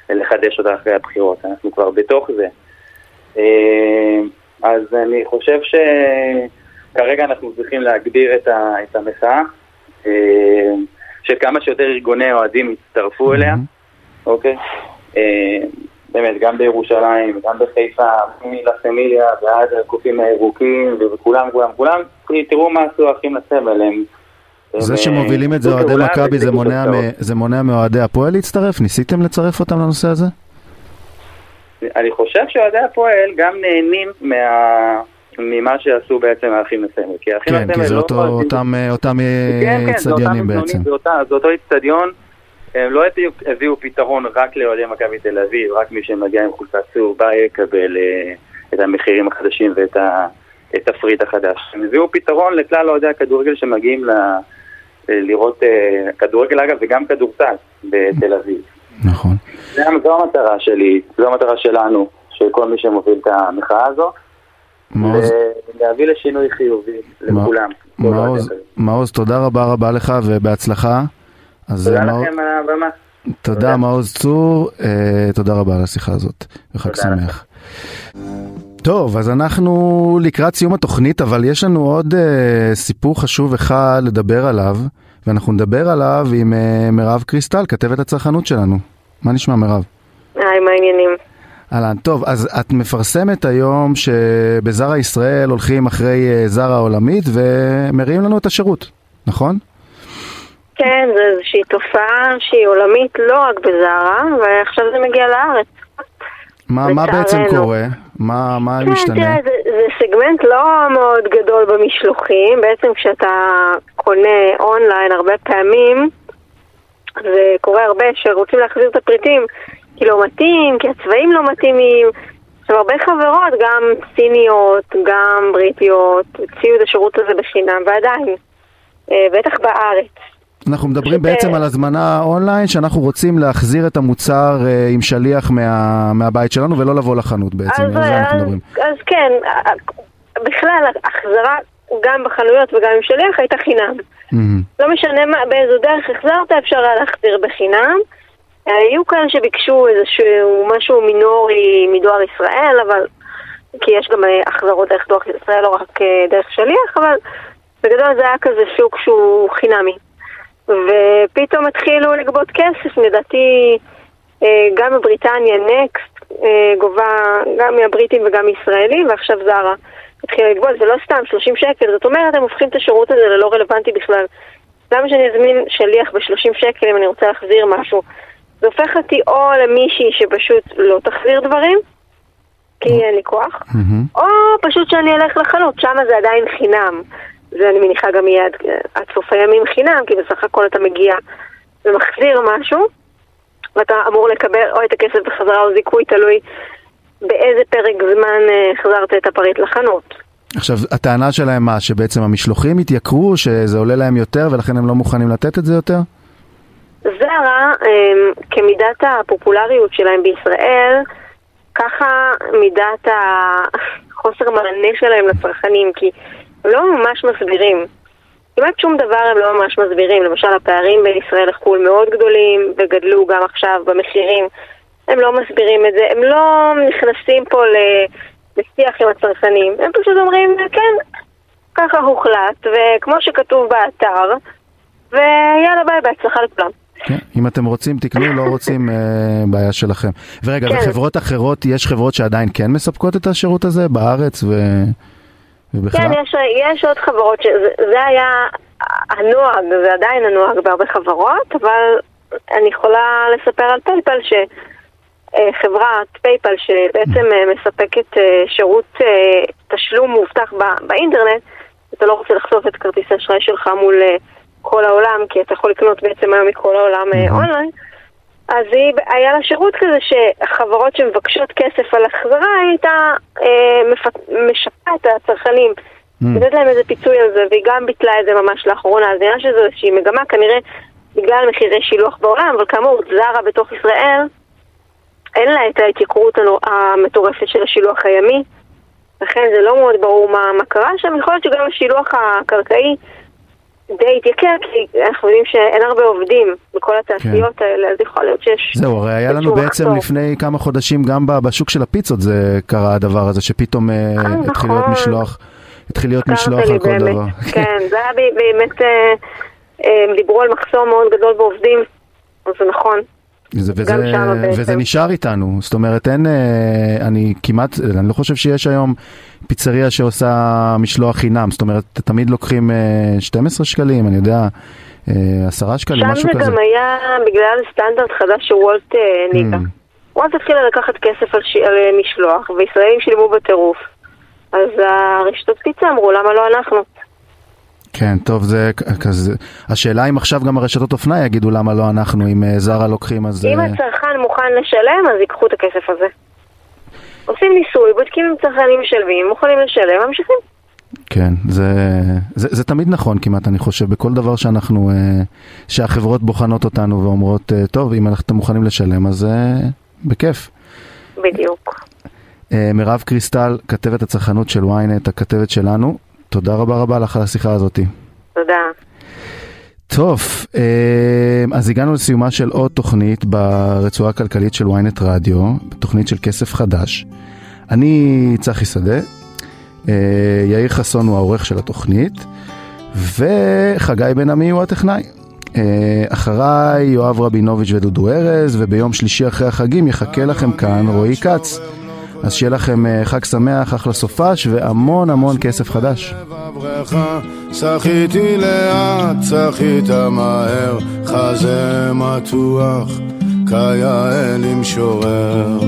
לחדש אותה אחרי הבחירות. אנחנו כבר בתוך זה. אז אני חושב שכרגע אנחנו צריכים להגביר את, ה, את המחאה, אה, שכמה שיותר ארגוני אוהדים יצטרפו אליה, אוקיי? אה, באמת, גם בירושלים, גם בחיפה, מלה פמיליה ועד הקופים הירוקים וכולם, כולם, כולם, תראו מה עשו האחים לסמל, הם זה שמובילים את זה אוהדי מכבי זה מונע, מאוהדי הפועל להצטרף? ניסיתם לצרף אותם לנושא הזה? אני חושב שאוהדי הפועל גם נהנים מה... ממה שעשו בעצם האחים לסמל. כי האחים כן, כי זה לא אותו, אותם, אה, אותם אה, כן, כן, זה אותם בעצם. זה אותה- זה אותו אצטדיון. הם לא הביאו, הביאו פתרון רק לאוהדי מכבי תל אביב, רק מי שמגיע עם חולצה צהובה יקבל אה, את המחירים החדשים ואת ה- את הפריט החדש. הם הביאו פתרון לכלל אוהדי הכדורגל שמגיעים ל... לראות אה, כדורגל אגב וגם כדורסל בתל אביב. נכון. זה- זו המטרה שלי, זו המטרה שלנו, של כל מי שמוביל את המחאה הזו, מעוז, להביא לשינוי חיובי לכולם. מעוז, תודה רבה רבה לך ובהצלחה. אז תודה מעוז- לכם על הבמה. תודה תודה. מעוז צור, אה, תודה רבה על השיחה הזאת, וחג שמח. טוב, אז אנחנו לקראת סיום התוכנית, אבל יש לנו עוד אה, סיפור חשוב אחד לדבר עליו, ואנחנו נדבר עליו עם אה, מירב קריסטל, כתבת הצרכנות שלנו. מה נשמע מירב? היי, מה העניינים? אהלן, טוב, אז את מפרסמת היום שבזרה ישראל הולכים אחרי אה, זרה עולמית ומריעים לנו את השירות, נכון? כן, זו איזושהי תופעה שהיא עולמית לא רק בזארה, ועכשיו זה מגיע לארץ. מה, מה בעצם לצערנו. קורה? מה, מה כן, משתנה? תראה, זה, זה סגמנט לא מאוד גדול במשלוחים. בעצם כשאתה קונה אונליין הרבה פעמים, זה קורה הרבה שרוצים להחזיר את הפריטים כי לא מתאים, כי הצבעים לא מתאימים. עכשיו, הרבה חברות, גם סיניות, גם בריטיות, הציעו את השירות הזה בחינם, ועדיין, אה, בטח בארץ. אנחנו מדברים פשוט, בעצם אה, על הזמנה אונליין שאנחנו רוצים להחזיר את המוצר אה, עם שליח מה, מהבית שלנו ולא לבוא לחנות בעצם, על זה אנחנו אז, מדברים. אז כן, בכלל, החזרה גם בחנויות וגם עם שליח הייתה חינם. מהמם. לא משנה מה, באיזו דרך החזרת, אפשר היה להחזיר בחינם. היו כאלה שביקשו איזשהו משהו מינורי מדואר ישראל, אבל... כי יש גם אה, החזרות דרך דואר ישראל, לא רק אה, דרך שליח, אבל בגדול זה היה כזה שוק שהוא חינמי. ופתאום התחילו לגבות כסף, לדעתי אה, גם בבריטניה נקסט אה, גובה גם מהבריטים וגם מישראלים, ועכשיו זרה התחילה לגבות, זה לא סתם 30 שקל, זאת אומרת הם הופכים את השירות הזה ללא רלוונטי בכלל. למה שאני אזמין שליח ב-30 שקל אם אני רוצה להחזיר משהו? זה הופך אותי או למישהי שפשוט לא תחזיר דברים, כי אין לי כוח. או פשוט שאני אלך לחנות, שם זה עדיין חינם. זה אני מניחה גם יהיה עד, עד סוף הימים חינם, כי בסך הכל אתה מגיע ומחזיר משהו, ואתה אמור לקבל או את הכסף בחזרה או זיכוי, תלוי באיזה פרק זמן אה, החזרת את הפריט לחנות. עכשיו, הטענה שלהם מה, שבעצם המשלוחים התייקרו, שזה עולה להם יותר ולכן הם לא מוכנים לתת את זה יותר? זרה, אה, כמידת הפופולריות שלהם בישראל, ככה מידת החוסר מענה שלהם לצרכנים, כי לא ממש מסבירים. כמעט שום דבר הם לא ממש מסבירים. למשל, הפערים בין ישראל לחו"ל מאוד גדולים, וגדלו גם עכשיו במחירים. הם לא מסבירים את זה, הם לא נכנסים פה לשיח עם הצרכנים. הם פשוט אומרים, כן, ככה הוחלט, וכמו שכתוב באתר, ויאללה ביי, בהצלחה לכולם. כן, אם אתם רוצים תקנו, לא רוצים, אה, בעיה שלכם. ורגע, כן. וחברות אחרות, יש חברות שעדיין כן מספקות את השירות הזה בארץ ו... ובכלל? כן, יש, יש עוד חברות, שזה, זה היה הנוהג, זה עדיין הנוהג בהרבה חברות, אבל אני יכולה לספר על PayPal שחברת PayPal שבעצם אה, מספקת אה, שירות אה, תשלום מאובטח באינטרנט, אתה לא רוצה לחשוף את כרטיס האשראי שלך מול אה, כל העולם, כי אתה יכול לקנות בעצם היום מכל העולם אה, נכון. אז היא, היה לה שירות כזה שהחברות שמבקשות כסף על החזרה, היא הייתה אה, מפ... משפה את הצרכנים, Mm. לתת להם איזה פיצוי על זה, והיא גם ביטלה את זה ממש לאחרונה, אז נראה שזו איזושהי מגמה, כנראה בגלל מחירי שילוח בעולם, אבל כאמור, זרה בתוך ישראל, אין לה את ההתייקרות המטורפת של השילוח הימי, לכן זה לא מאוד ברור מה, מה קרה שם, יכול להיות שגם השילוח הקרקעי די התייקר, כי אנחנו יודעים שאין הרבה עובדים בכל התעשיות האלה, אז יכול להיות שיש... כן. זהו, הרי היה לנו בעצם מחסור. לפני כמה חודשים גם בשוק של הפיצות זה קרה הדבר הזה, שפתאום אה, התחיל להיות נכון. משלוח, התחיל להיות משלוח על כל באמת. דבר. כן, זה היה באמת, אה, אה, הם דיברו על מחסור מאוד גדול בעובדים, אז זה נכון. זה, וזה. וזה נשאר איתנו, זאת אומרת אין, אה, אני כמעט, אני לא חושב שיש היום פיצריה שעושה משלוח חינם, זאת אומרת תמיד לוקחים אה, 12 שקלים, אני יודע, אה, 10 שקלים, שם משהו זה כזה. גם היה בגלל סטנדרט חדש שוולט אה, העניקה. Mm. וולט התחילה לקחת כסף על, ש... על אה, משלוח, וישראלים שילמו בטירוף. אז הרשתות פיצה אמרו, למה לא אנחנו? כן, טוב, זה כזה, השאלה אם עכשיו גם הרשתות אופנה יגידו למה לא אנחנו, אם אה, זרה לוקחים אז... אם אה, הצרכן מוכן לשלם, אז ייקחו את הכסף הזה. עושים ניסוי, בודקים אם צרכנים משלמים, מוכנים לשלם, ממשיכים. כן, זה, זה, זה תמיד נכון כמעט, אני חושב, בכל דבר שאנחנו, אה, שהחברות בוחנות אותנו ואומרות, טוב, אם אתם מוכנים לשלם, אז בכיף. בדיוק. מירב קריסטל, כתבת הצרכנות של ynet, הכתבת שלנו, תודה רבה רבה לך על השיחה הזאתי. תודה. טוב, אה, אז הגענו לסיומה של עוד תוכנית ברצועה הכלכלית של ynet רדיו, תוכנית של כסף חדש. אני צחי שדה, אה, יאיר חסון הוא העורך של התוכנית, וחגי בן עמי הוא הטכנאי. אה, אחריי יואב רבינוביץ' ודודו ארז, וביום שלישי אחרי החגים יחכה לכם כאן רועי כץ. אז שיהיה לכם אה, חג שמח, אחלה סופש, והמון המון כסף חדש. שחיתי לאט, שחית מהר, חזה מתוח, כיאה למשורר.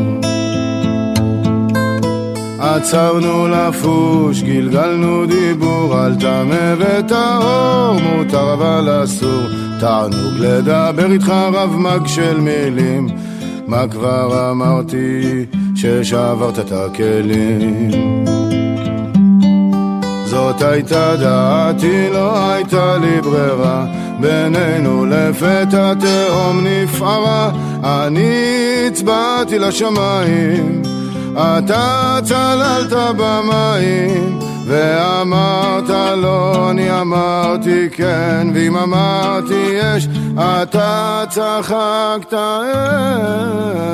עצרנו לפוש, גלגלנו דיבור על טמא וטהור, מותר אבל אסור, תענוג לדבר איתך רב מג של מילים, מה כבר אמרתי ששברת את הכלים? זאת הייתה דעתי, לא הייתה לי ברירה. בינינו לפתע תהום נפערה. אני הצבעתי לשמיים אתה צללת במים ואמרת לא, אני אמרתי כן, ואם אמרתי יש, אתה צחקת אין.